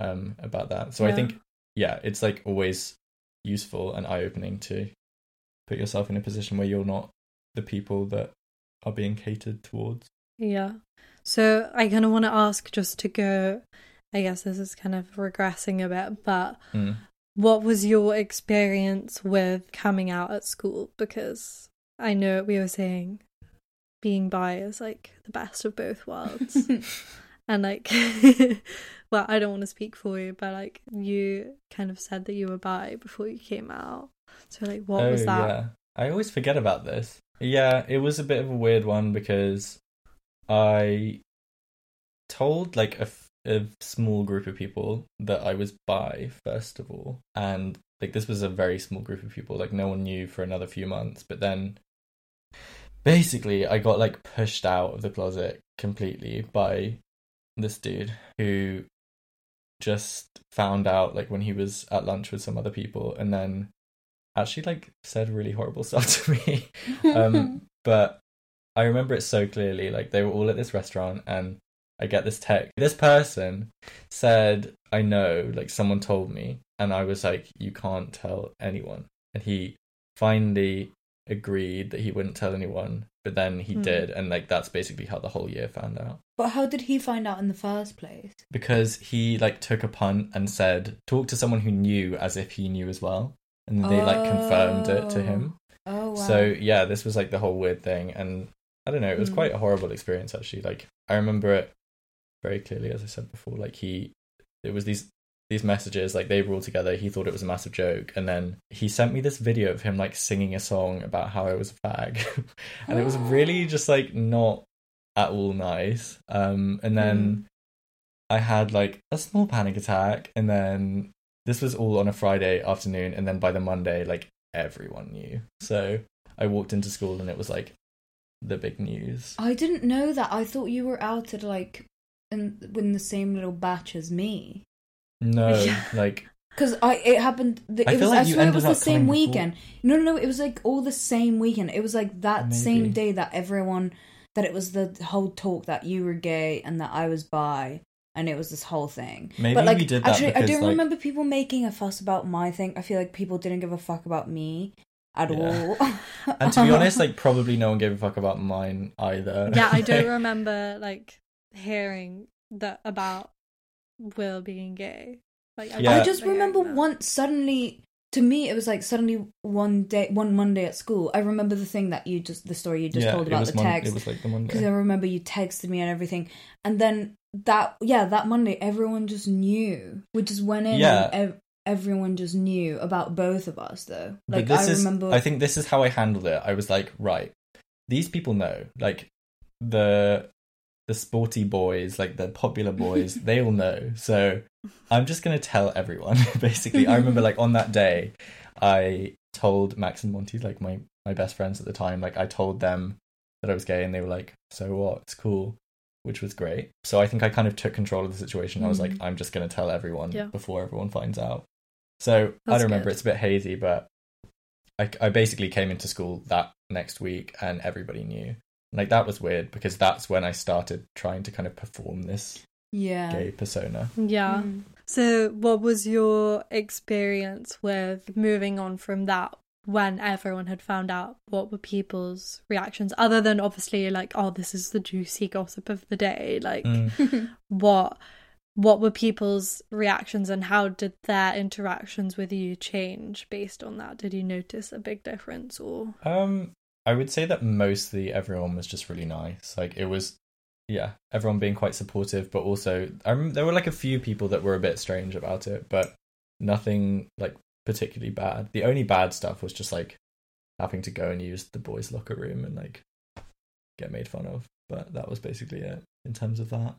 um about that so i think yeah it's like always useful and eye-opening to put yourself in a position where you're not the people that are being catered towards Yeah. So I kind of want to ask just to go, I guess this is kind of regressing a bit, but Mm. what was your experience with coming out at school? Because I know we were saying being bi is like the best of both worlds. (laughs) and like, (laughs) well, I don't want to speak for you, but like you kind of said that you were bi before you came out. So like, what was Oh, that? Yeah. I always forget about this. Yeah, it was a bit of a weird one because I told like a, f- a small group of people that I was bi, first of all. And like this was a very small group of people. Like no one knew for another few months. But then basically I got like pushed out of the closet completely by this dude who just found out like when he was at lunch with some other people and then actually like said really horrible (laughs) stuff to me um (laughs) but i remember it so clearly like they were all at this restaurant and i get this text this person said i know like someone told me and i was like you can't tell anyone and he finally agreed that he wouldn't tell anyone but then he Hmm. did and like that's basically how the whole year found out but how did he find out in the first place? because he like took a punt and said talk to someone who knew as if he knew as well and they like confirmed it to him Oh wow. so yeah this was like the whole weird thing and i don't know it was Hmm. quite a horrible experience actually like i remember it very clearly as i said before like he it was these these messages like they were all together. He thought it was a massive joke. And then he sent me this video of him like singing a song about how i was a fag. (laughs) And it was really (gasps) just like not at all nice. Um and then i had like a small panic attack. And then this was all on a friday afternoon. And then by the monday like everyone knew. So i walked into school and it was like the big news. I didn't know that. I thought you were outed like in in the same little batch as me. no Yeah. (laughs) like Because I it happened. The, I it feel was. like I you swear it ended was the same coming before- weekend. No, no, no. It was like all the same weekend. It was like that same day that everyone that it was the whole talk that you were gay and that I was bi, and it was this whole thing. maybe but like, we did that actually, I don't like, remember people making a fuss about my thing. I feel like people didn't give a fuck about me at Yeah. all. (laughs) and to be honest like probably no one gave a fuck about mine either Yeah, I don't (laughs) remember like hearing that about Will being gay. Like, Yeah. I just remember once suddenly. To me, it was like suddenly one day, one Monday at school. I remember the thing that you just, the story you just yeah told about the mon- text. it was like the because I remember you texted me and everything, and then that yeah that Monday everyone just knew. We just went in Yeah. and ev- everyone just knew about both of us though. but Like this I is remember, i think this is how i handled it i was like right these people know like the the sporty boys like the popular boys they all know. So i'm just gonna tell everyone (laughs) basically. I remember like on that day i told max and monty like my my best friends at the time like i told them that i was gay and they were like so what? It's cool which was great. So i think i kind of took control of the situation. I was like Mhm. i'm just gonna tell everyone Yeah. before everyone finds out. So i don't remember. good. it's a bit hazy but I, I basically came into school that next week and everybody knew like that was weird because that's when i started trying to kind of perform this yeah. gay persona Yeah. Mm. So, what was your experience with moving on from that when everyone had found out? What were people's reactions, other than obviously like, "Oh, this is the juicy gossip of the day"? Like, Mm. (laughs) what what were people's reactions, and how did their interactions with you change based on that? Did you notice a big difference, or Um, I would say that mostly everyone was just really nice. Like it was, yeah, everyone being quite supportive, but also I there were like a few people that were a bit strange about it, but nothing like particularly bad. The only bad stuff was just like having to go and use the boys' locker room and like get made fun of. But that was basically it in terms of that.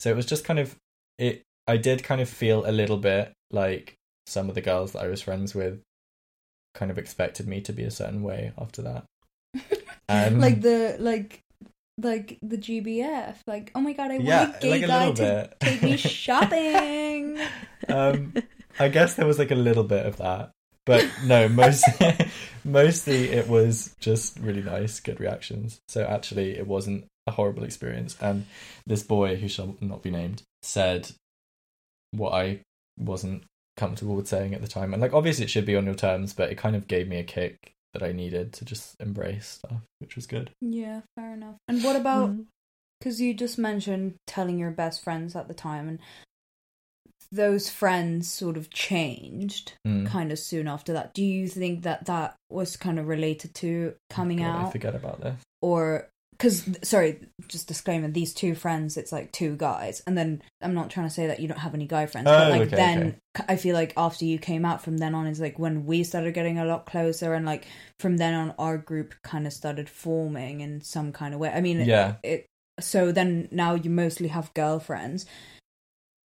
So it was just kind of it. I did kind of feel a little bit like some of the girls that I was friends with kind of expected me to be a certain way after that. Um, like the like like the GBF. Like, oh my god, I yeah, want a gay like a guy to bit. take me (laughs) shopping. um, I guess there was like a little bit of that, but no, most (laughs) mostly it was just really nice, good reactions. So actually, it wasn't a horrible experience. And this boy, who shall not be named, said what I wasn't comfortable with saying at the time, and like obviously it should be on your terms, but it kind of gave me a kick that I needed to just embrace stuff, which was good. yeah, fair enough. And what about Mm. because you just mentioned telling your best friends at the time, and those friends sort of changed Mm. kind of soon after that. Do you think that that was kind of related to coming God, I out, forget about this. or because sorry, just disclaimer: these two friends, it's like two guys, and then I'm not trying to say that you don't have any guy friends, but Oh, like okay, then okay. I feel like after you came out from then on is like when we started getting a lot closer, and like from then on our group kind of started forming in some kind of way. I mean, Yeah. it so then now you mostly have girlfriends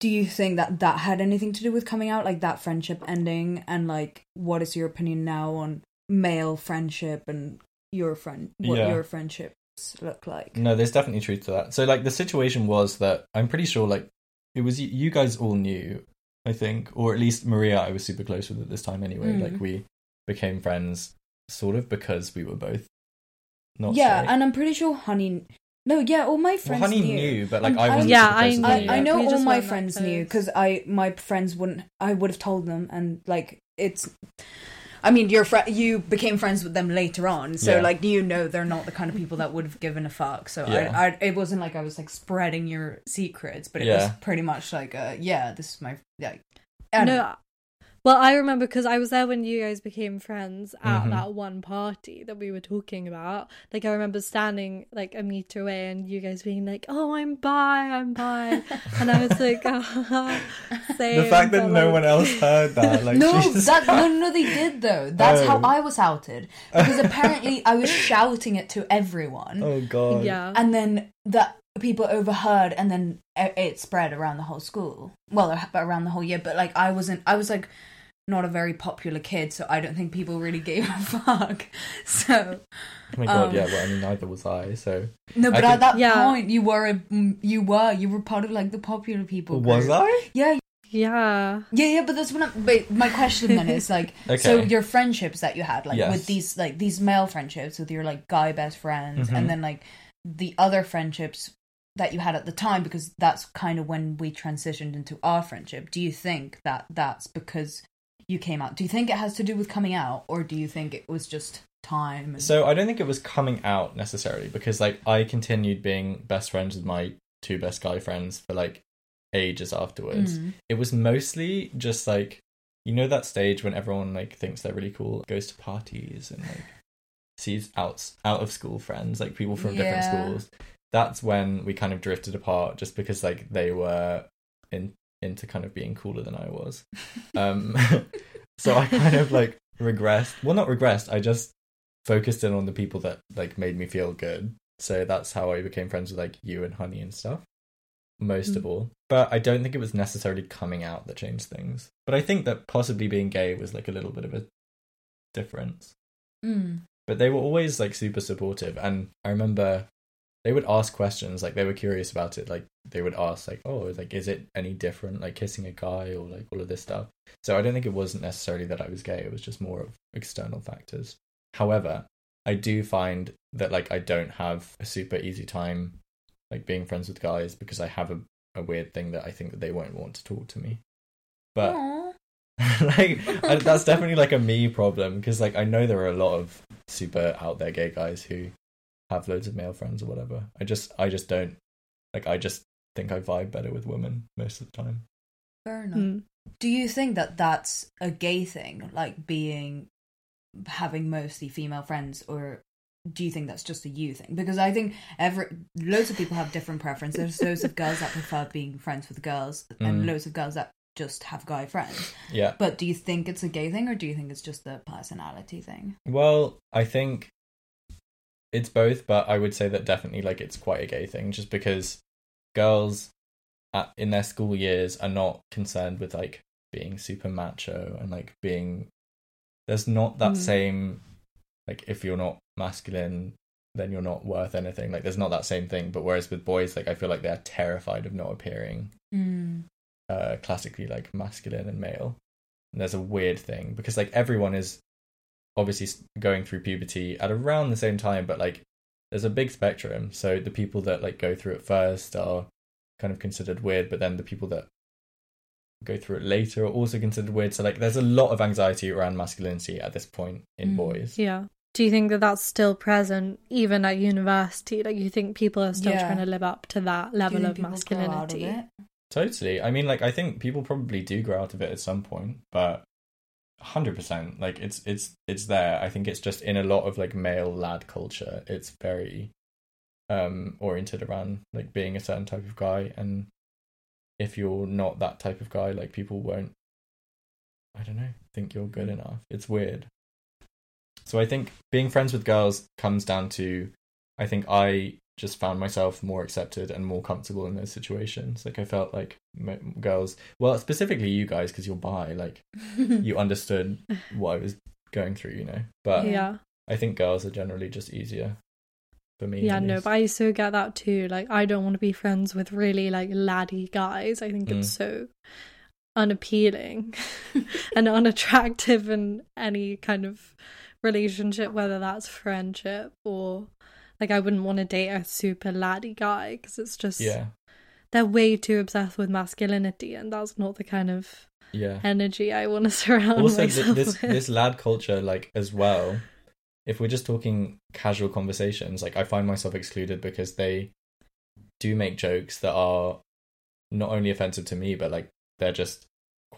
do you think that that had anything to do with coming out like that friendship ending and like what is your opinion now on male friendship and your friend what Yeah. your friendships look like No, there's definitely truth to that. So like the situation was that I'm pretty sure like it was you, you guys all knew, I think, or at least Maria I was super close with at this time anyway. Mm. Like we became friends sort of because we were both not yeah straight. and i'm pretty sure honey no yeah all my well, friends Honey knew, knew, but like And I I- wasn't. Yeah, super close I with I. I know We all my friends knew because I my friends wouldn't I would have told them and like it's I mean your fr- you became friends with them later on so Yeah. like you know they're not the kind of people that would have given a fuck so Yeah. I, I it wasn't like I was like spreading your secrets but it was pretty much like uh yeah this is my like I don't know. No. Well, I remember because I was there when you guys became friends at Mhm. that one party that we were talking about. Like, I remember standing like a meter away and you guys being like, "Oh, I'm bi, I'm bi," (laughs) and I was like, oh, (laughs) the fact that no one else heard that, (laughs) like no, Jesus that, no, no, they did though. That's how Oh. I was outed because apparently I was shouting it to everyone. Oh god. Yeah. and then that people overheard and then it it spread around the whole school well around the whole year but like i wasn't i was like not a very popular kid so i don't think people really gave a (laughs) fuck so Oh my god, Um, yeah, well I mean neither was I, so no but I at could- that Yeah. point you were a, you were you were part of like the popular people was group. I? yeah Yeah. yeah yeah but that's what i'm but my question then is like (laughs) so your friendships that you had like Yes. with these like these male friendships with your like guy best friends Mhm. and then like the other friendships that you had at the time because that's kind of when we transitioned into our friendship do you think that that's because you came out do you think it has to do with coming out or do you think it was just time and... So I don't think it was coming out necessarily because like I continued being best friends with my two best guy friends for like ages afterwards. Mm. It was mostly just like you know that stage when everyone like thinks they're really cool, goes to parties and like sees out out of school friends, like people from different schools. That's when we kind of drifted apart just because like they were in into kind of being cooler than I was. (laughs) Um (laughs) so I kind of like regressed. Well not regressed, I just focused in on the people that like made me feel good. So that's how I became friends with like you and Honey and stuff. Most of all. But I don't think it was necessarily coming out that changed things. But I think that possibly being gay was like a little bit of a difference. Mm. But they were always like super supportive and I remember they would ask questions, like they were curious about it, like they would ask like, Oh, like is it any different, like kissing a guy or like all of this stuff. So I don't think it wasn't necessarily that I was gay, it was just more of external factors. However, I do find that like I don't have a super easy time like being friends with guys because I have a, a weird thing that I think that they won't want to talk to me. But (laughs) like and that's definitely like a me problem because like I know there are a lot of super out there gay guys who have loads of male friends or whatever. I just I just don't like I just think I vibe better with women most of the time. fair enough Mm. do you think that that's a gay thing like being having mostly female friends or do you think that's just a you thing? Because I think every loads of people have different preferences. There's loads of (laughs) girls that prefer being friends with girls, and Mm. loads of girls that just have guy friends. Yeah. But do you think it's a gay thing, or do you think it's just a personality thing? Well, I think it's both, but I would say that definitely like it's quite a gay thing, just because girls at, in their school years are not concerned with like being super macho and like being. There's not that Mm. same like if you're not masculine, then you're not worth anything. Like there's not that same thing. But whereas with boys, like I feel like they're terrified of not appearing Mm. Uh, classically like masculine and male. And there's a weird thing because like everyone is obviously going through puberty at around the same time, but like there's a big spectrum. So the people that like go through it first are kind of considered weird, but then the people that go through it later are also considered weird. So like there's a lot of anxiety around masculinity at this point in Mm. boys. Yeah. Do you think that that's still present even at university? Like, you think people are still Yeah. trying to live up to that level of people grow out of masculinity? it? Totally. I mean, like, I think people probably do grow out of it at some point, but hundred percent, like, it's it's it's there. I think it's just in a lot of like male lad culture. It's very um oriented around like being a certain type of guy, and if you're not that type of guy, like, people won't. I don't know. Think you're good enough. It's weird. So I think being friends with girls comes down to, I think I just found myself more accepted and more comfortable in those situations. Like I felt like m- girls, well, specifically you guys, because you're bi, like (laughs) you understood what I was going through, you know. But Yeah. I think girls are generally just easier for me. Yeah, no, least. but I so get that too. Like, I don't want to be friends with really like laddie guys. I think it's Mm. so unappealing (laughs) and unattractive in any kind of relationship, whether that's friendship or like I wouldn't want to date a super laddie guy because it's just yeah, they're way too obsessed with masculinity, and that's not the kind of yeah. energy I want to surround also myself this with. this lad culture like as well if we're just talking casual conversations like i find myself excluded because they do make jokes that are not only offensive to me but like they're just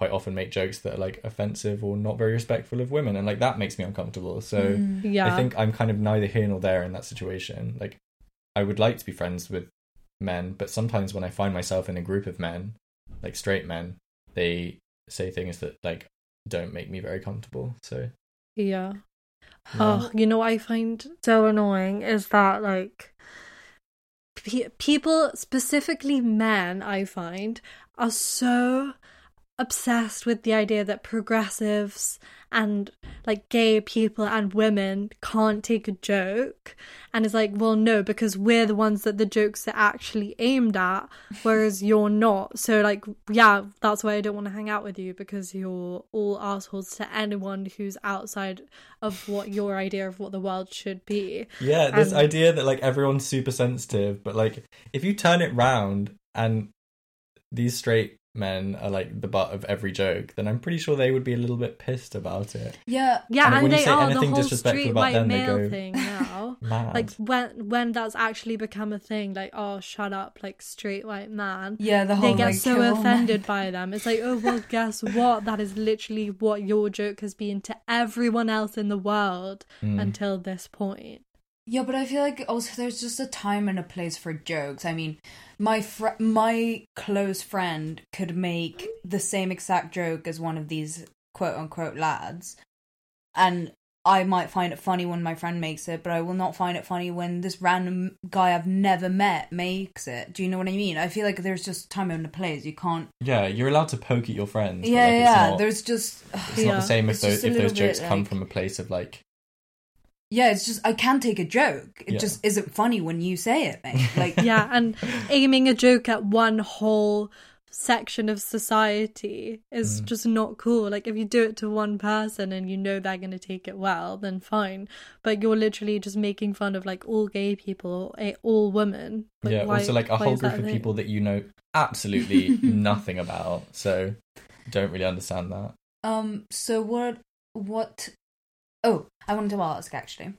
quite often make jokes that are like offensive or not very respectful of women and like that makes me uncomfortable so Mm. yeah, i think i'm kind of neither here nor there in that situation like i would like to be friends with men but sometimes when i find myself in a group of men like straight men they say things that like don't make me very comfortable so yeah. yeah. Oh, you know what I find so annoying is that like pe- people, specifically men, I find are so obsessed with the idea that progressives and like gay people and women can't take a joke. And it's like well no because we're the ones that the jokes are actually aimed at whereas (laughs) you're not. So like yeah that's why i don't want to hang out with you because you're all assholes to anyone who's outside of what your idea of what the world should be. Yeah this idea that like everyone's super sensitive but like if you turn it round and these straight men are like the butt of every joke then i'm pretty sure they would be a little bit pissed about it. Yeah, yeah And and, when you they say are the anything whole disrespectful street about white them, they male go thing now. (laughs) mad. Like when when that's actually become a thing like oh shut up like straight white man. Yeah. The whole they get like, so kill men. offended (laughs) by them. It's like oh well guess what? That is literally what your joke has been to everyone else in the world Mm. until this point Yeah, but I feel like also there's just a time and a place for jokes. I mean, my fr- my close friend could make the same exact joke as one of these quote unquote lads, and I might find it funny when my friend makes it, but I will not find it funny when this random guy I've never met makes it. Do you know what I mean? I feel like there's just time and a place. You can't. yeah you're allowed to poke at your friends but, yeah, like, it's yeah. not, There's just. it's Yeah. not the same if those if those jokes bit, come like- from a place of like Yeah, it's just I can't take a joke. It Yeah. just isn't funny when you say it, mate. (laughs) Like yeah and aiming a joke at one whole section of society is Mm. just not cool like if you do it to one person and you know they're going to take it well then fine but you're literally just making fun of like all gay people all women Like, yeah why- also like a whole is that group of thing? people that you know absolutely (laughs) nothing about so don't really understand that Um. So what? What? Oh, I wanted to ask actually.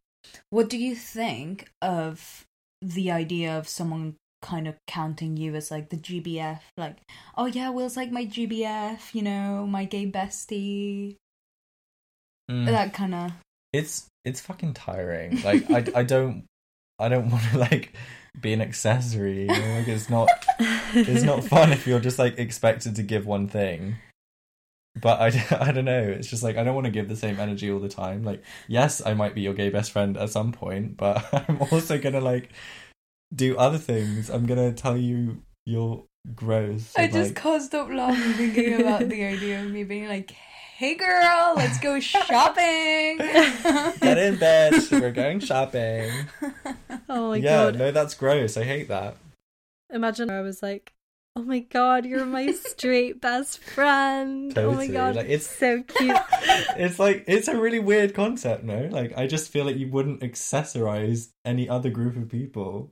What do you think of the idea of someone kind of counting you as like the GBF? Like, oh yeah, Will's like my GBF. You know, my gay bestie. Mm. That kind of. it's it's fucking tiring. Like I I don't I don't (laughs) want to like be an accessory. You know? Like it's not it's not fun if you're just like expected to give one thing. But I, (laughs) I don't know. It's just like I don't want to give the same energy all the time. Like yes, I might be your gay best friend at some point, but (laughs) I'm also gonna like do other things. I'm gonna tell you you're gross. I just like, can't stop laughing thinking (laughs) about the idea of me being like, "Hey, girl, let's go shopping." get in bed. We're going shopping. Oh my yeah, god. Yeah no, that's gross. I hate that. Imagine I was like, oh my god, you're my straight best friend. Oh my god, like, it's it's- so cute. (laughs) It's like it's a really weird concept, no? Like I just feel like you wouldn't accessorize any other group of people.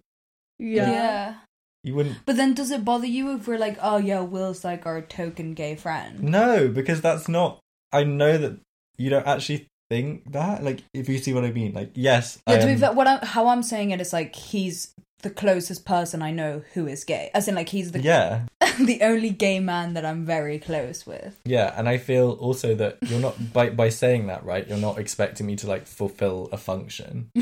Yeah. yeah. You wouldn't But then, does it bother you if we're like, "Oh yeah, Will's like our token gay friend"? No, because that's not I know that you don't actually think that. Like if you see what I mean. Like yes, Yeah, I to be fair, what I'm, how I'm saying it is like he's the closest person I know who is gay. As in, like he's the Yeah. (laughs) the only gay man that I'm very close with. Yeah, and I feel also that you're not by by saying that, right? You're not expecting me to like fulfill a function. (laughs)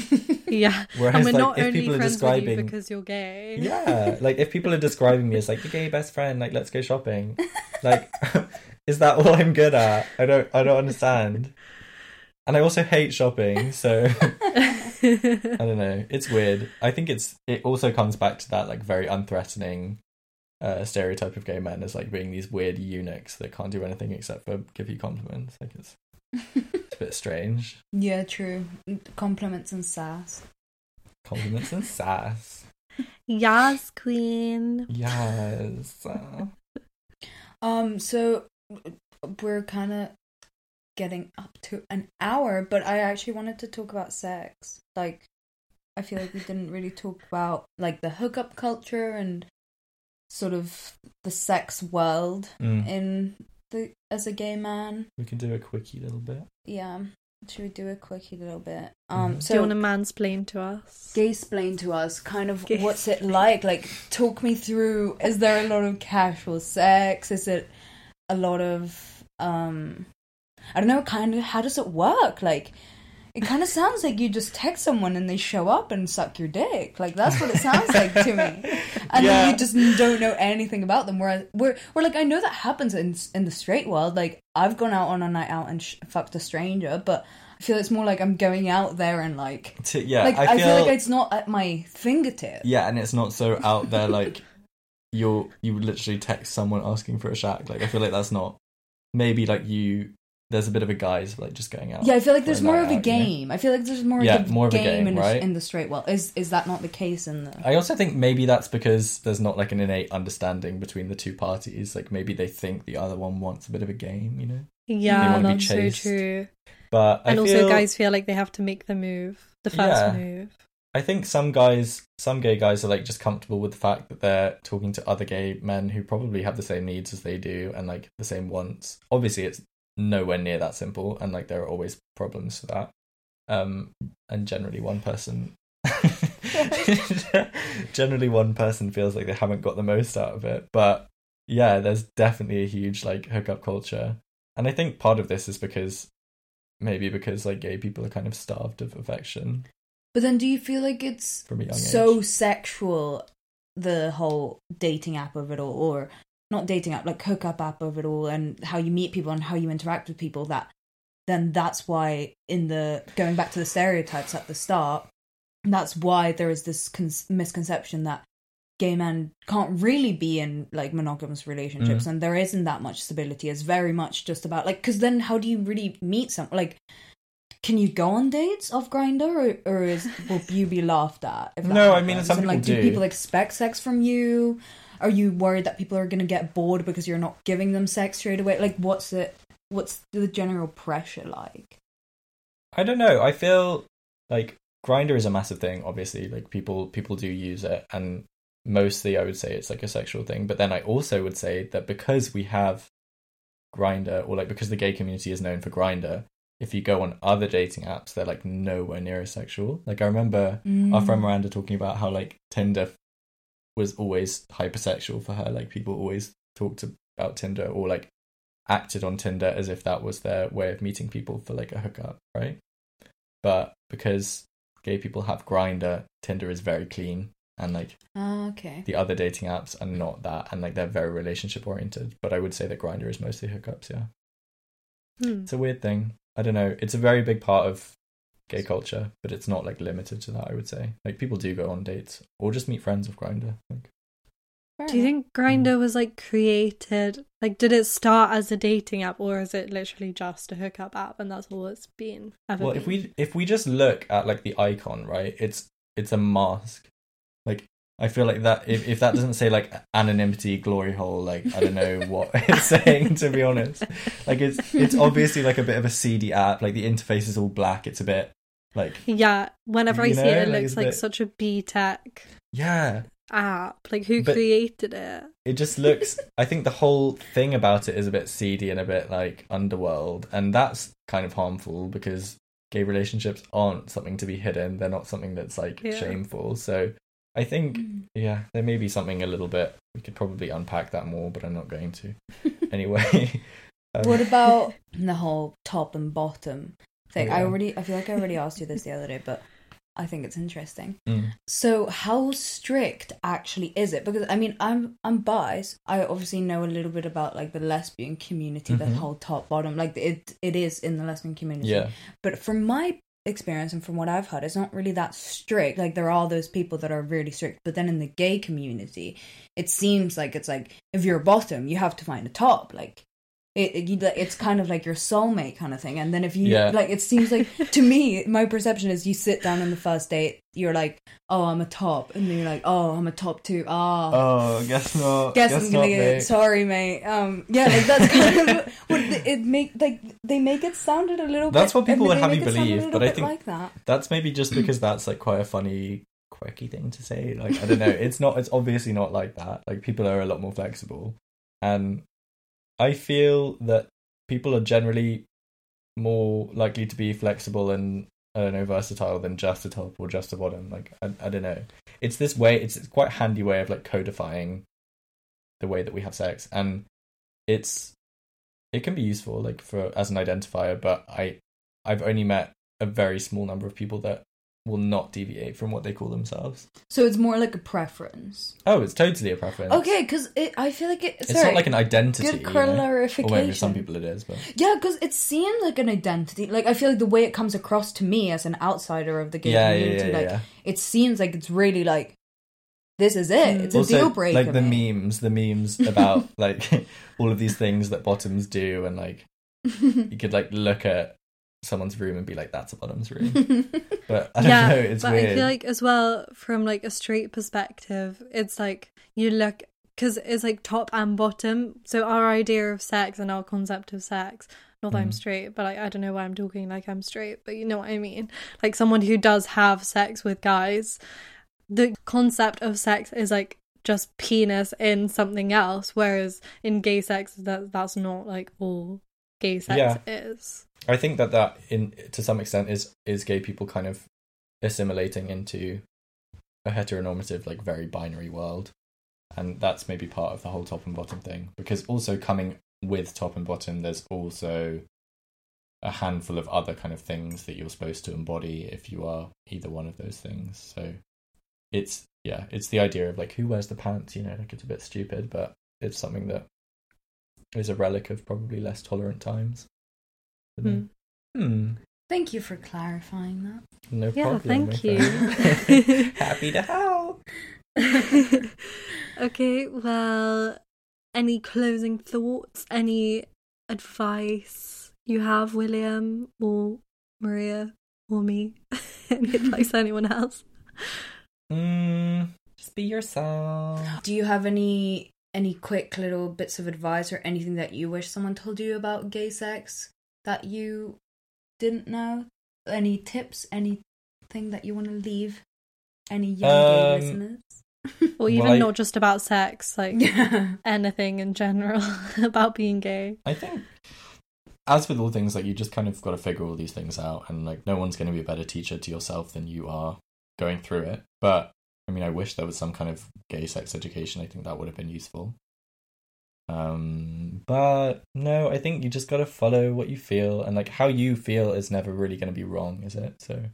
Yeah. Whereas and we're like not if only people are friends with you describing because you're gay. Yeah, like if people are describing me as like the gay best friend, like let's go shopping. (laughs) Like is that all I'm good at? I don't I don't understand. And I also hate shopping, so (laughs) I don't know. It's weird. I think it's it also comes back to that like very unthreatening uh stereotype of gay men as like being these weird eunuchs that can't do anything except for give you compliments. Like it's it's a bit strange. (laughs) Yeah, true. Compliments and sass. Compliments and sass. (laughs) yes, queen. Yes. Uh, Um, so we're kind of getting up to an hour, but I actually wanted to talk about sex. Like, I feel like we didn't really talk about like the hookup culture and sort of the sex world mm. in the as a gay man. We can do a quickie little bit. Yeah, should we do a quickie little bit? Um, Mhm. Do you so want to mansplain to us? gay explain to us kind of Gay- what's it like like talk me through is there a lot of casual sex is it a lot of um i don't know kind of how does it work like it kind of (laughs) sounds like you just text someone and they show up and suck your dick like that's what it sounds like to me (laughs) and Yeah. then you just don't know anything about them whereas we're, we're like i know that happens in in the straight world like i've gone out on a night out and sh- fucked a stranger but i feel it's more like i'm going out there and like To, yeah, like I I feel, feel, like it's not at my fingertips. yeah, and it's not so out there (laughs) like you're you would literally text someone asking for a shack. Like I feel like that's not maybe like you. There's a bit of a guise of like just going out. Yeah, I feel like there's more night of a out, you know? game. I feel like there's more, Yeah, of, a more of a game, game, in, the, right? in the straight world. Is is that not the case in the? I also think maybe that's because there's not like an innate understanding between the two parties. Like maybe they think the other one wants a bit of a game, you know. Yeah, wanna be that's so true. But I and also, guys feel like they have to make the move, the first Yeah. move. I think some guys, some gay guys are like just comfortable with the fact that they're talking to other gay men who probably have the same needs as they do and like the same wants. Obviously, it's nowhere near that simple, and like there are always problems for that. Um, and generally, one person, (laughs) generally, one person feels like they haven't got the most out of it. But yeah, there's definitely a huge like hookup culture, and I think part of this is because maybe because like gay people are kind of starved of affection But then, do you feel like it's from a young so age. sexual, the whole dating app of it all, or not dating app, like hookup app of it all, and how you meet people and how you interact with people? That then that's why in the going back to the stereotypes at the start, that's why there is this con- misconception that gay men can't really be in like monogamous relationships Mm. and there isn't that much stability it's very much just about like because then how do you really meet someone like can you go on dates off Grindr or, or is will you be laughed at No, I mean, happens? some and, like do do. people expect sex from you are you worried that people are going to get bored because you're not giving them sex straight away like what's it what's the general pressure like I don't know. I feel like Grindr is a massive thing. Obviously, like people people do use it, and mostly I would say it's like a sexual thing. But then I also would say that because we have Grindr, or like because the gay community is known for Grindr, if you go on other dating apps, they're like nowhere near as sexual. Like I remember our friend Mm. Miranda talking about how like Tinder was always hypersexual for her. Like people always talked about Tinder or like acted on Tinder as if that was their way of meeting people for like a hookup, right? But because gay people have Grindr, Tinder is very clean, and like Ah, okay. the other dating apps are not that, and like they're very relationship oriented. But I would say that Grindr is mostly hookups. Yeah, Hmm. it's a weird thing. I don't know. It's a very big part of gay culture, but it's not like limited to that. I would say like people do go on dates or just meet friends with Grindr. Like, Do you think Grindr was like created? Like, did it start as a dating app, or is it literally just a hookup app, and that's all it's been ever? well, been? if we if we just look at like the icon, right? It's it's a mask. Like I feel like that if, if that doesn't say like anonymity glory hole, like I don't know what (laughs) it's saying to be honest. Like it's it's obviously like a bit of a seedy app. Like the interface is all black. It's a bit like yeah, whenever I You see know, it, it like, looks like bit- such a BTEC yeah. app. Like, who But- created it? It just looks. (laughs) I think the whole thing about it is a bit seedy and a bit like underworld, and that's kind of harmful because gay relationships aren't something to be hidden. They're not something that's like Yeah. shameful. So I think Mm. yeah, there may be something a little bit. We could probably unpack that more, but I'm not going to. (laughs) Anyway, (laughs) um, What about the whole top and bottom thing? I already, I feel like I already asked you this the (laughs) other day, but I think it's interesting. mm, So, how strict actually is it? Because I mean, I'm I'm biased. I obviously know a little bit about like the lesbian community, Mhm. the whole top bottom. Like it, it is in the lesbian community. yeah, But from my experience and from what I've heard, it's not really that strict. Like there are those people that are really strict, but then in the gay community, it seems like it's like if you're a bottom, you have to find a top. Like it, it it's kind of like your soulmate kind of thing. And then if you Yeah. like, it seems like (laughs) to me, my perception is you sit down on the first date, you're like, oh, I'm a top, and then you're like, oh, I'm a top too. Ah. Oh, guess not. Guess, I'm gonna get sorry, mate. Um, yeah, like that's kind of (laughs) what it make like they make it sounded a little. That's bit, what people would have you make it sound a believe, but I think- like that. That's maybe just (clears throat) because that's like quite a funny, quirky thing to say. Like I don't know. It's not. It's obviously not like that. Like people are a lot more flexible, and I feel that people are generally more likely to be flexible and I don't know versatile than just a top or just a bottom. Like I, I don't know. It's this way. It's, it's quite a handy way of like codifying the way that we have sex, and it's it can be useful like for as an identifier. But I I've only met a very small number of people that will not deviate from what they call themselves. So it's more like a preference. Oh, it's totally a preference. Okay, because I feel like it. It's sorry, not like an identity. good you know? clarification. Or maybe for some people it is, but Yeah, because it seemed like an identity. Like I feel like the way it comes across to me as an outsider of the gay yeah, community, yeah, like yeah. it seems like it's really like this is it. It's a deal breaker. like the mate. memes, the memes about (laughs) like (laughs) all of these things that bottoms do, and like (laughs) you could like look at someone's room and be like, "That's a bottom's room." (laughs) But I don't yeah, know. It's but weird. I feel like as well from like a straight perspective, it's like you look because it's like top and bottom. So our idea of sex and our concept of sex. Not that I'm Mhm. straight, but like, I don't know why I'm talking like I'm straight, but you know what I mean. Like someone who does have sex with guys, the concept of sex is like just penis in something else, whereas in gay sex, that that's not like all gay sex Yeah. is. I think that that in to some extent is is gay people kind of assimilating into a heteronormative like very binary world. And that's maybe part of the whole top and bottom thing. Because also coming with top and bottom there's also a handful of other kind of things that you're supposed to embody if you are either one of those things. So it's yeah it's the idea of like who wears the pants you know like it's a bit stupid but it's something that is a relic of probably less tolerant times Hmm. Hmm. Thank you for clarifying that. No Yeah, problem. thank you. (laughs) Happy to help. (laughs) okay, well, any closing thoughts? Any advice you have, William or Maria or me? (laughs) any advice to anyone else? Mm, just be yourself. Do you have any any quick little bits of advice or anything that you wish someone told you about gay sex that you didn't know? Any tips? Anything that you want to leave? Any young gay Um, listeners? (laughs) Or even Well, I- not just about sex, like anything in general (laughs) about being gay. I think, as with all things, like you just kind of got to figure all these things out, and like no one's going to be a better teacher to yourself than you are going through it. But I mean, I wish there was some kind of gay sex education. I think that would have been useful. Um, but no, I think you just got to follow what you feel, and like how you feel is never really going to be wrong, is it? So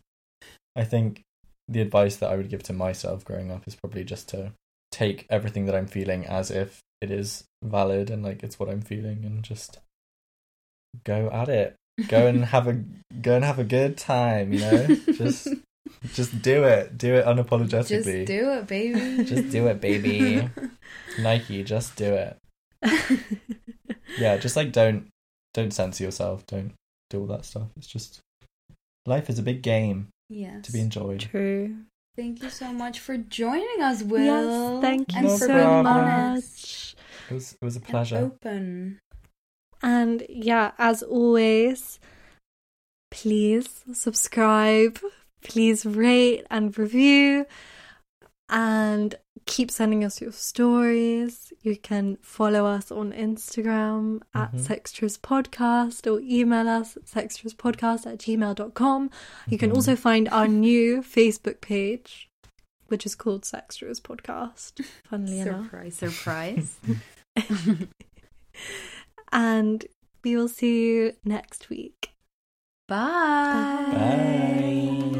I think the advice that I would give to myself growing up is probably just to take everything that I'm feeling as if it is valid and like it's what I'm feeling and just go at it. Go and (laughs) have a go and have a good time, you know? Just (laughs) just do it. Do it unapologetically. Just do it, baby. Just do it, baby. (laughs) Nike, just do it. (laughs) Yeah, just like don't don't censor yourself. Don't do all that stuff. It's just life is a big game yes. to be enjoyed. True. Thank you so much for joining us, Will. Yes, thank you and No for so being problem. honest much. It was it was a and pleasure. open. And yeah, as always, please subscribe, please rate and review, and keep sending us your stories. You can follow us on Instagram at Mhm. Sextras Podcast or email us at sextraspodcast at gmail.com. You can Mhm. also find our new Facebook page, which is called Sextras Podcast, funnily enough. Surprise, surprise. (laughs) And we will see you next week. Bye. Bye.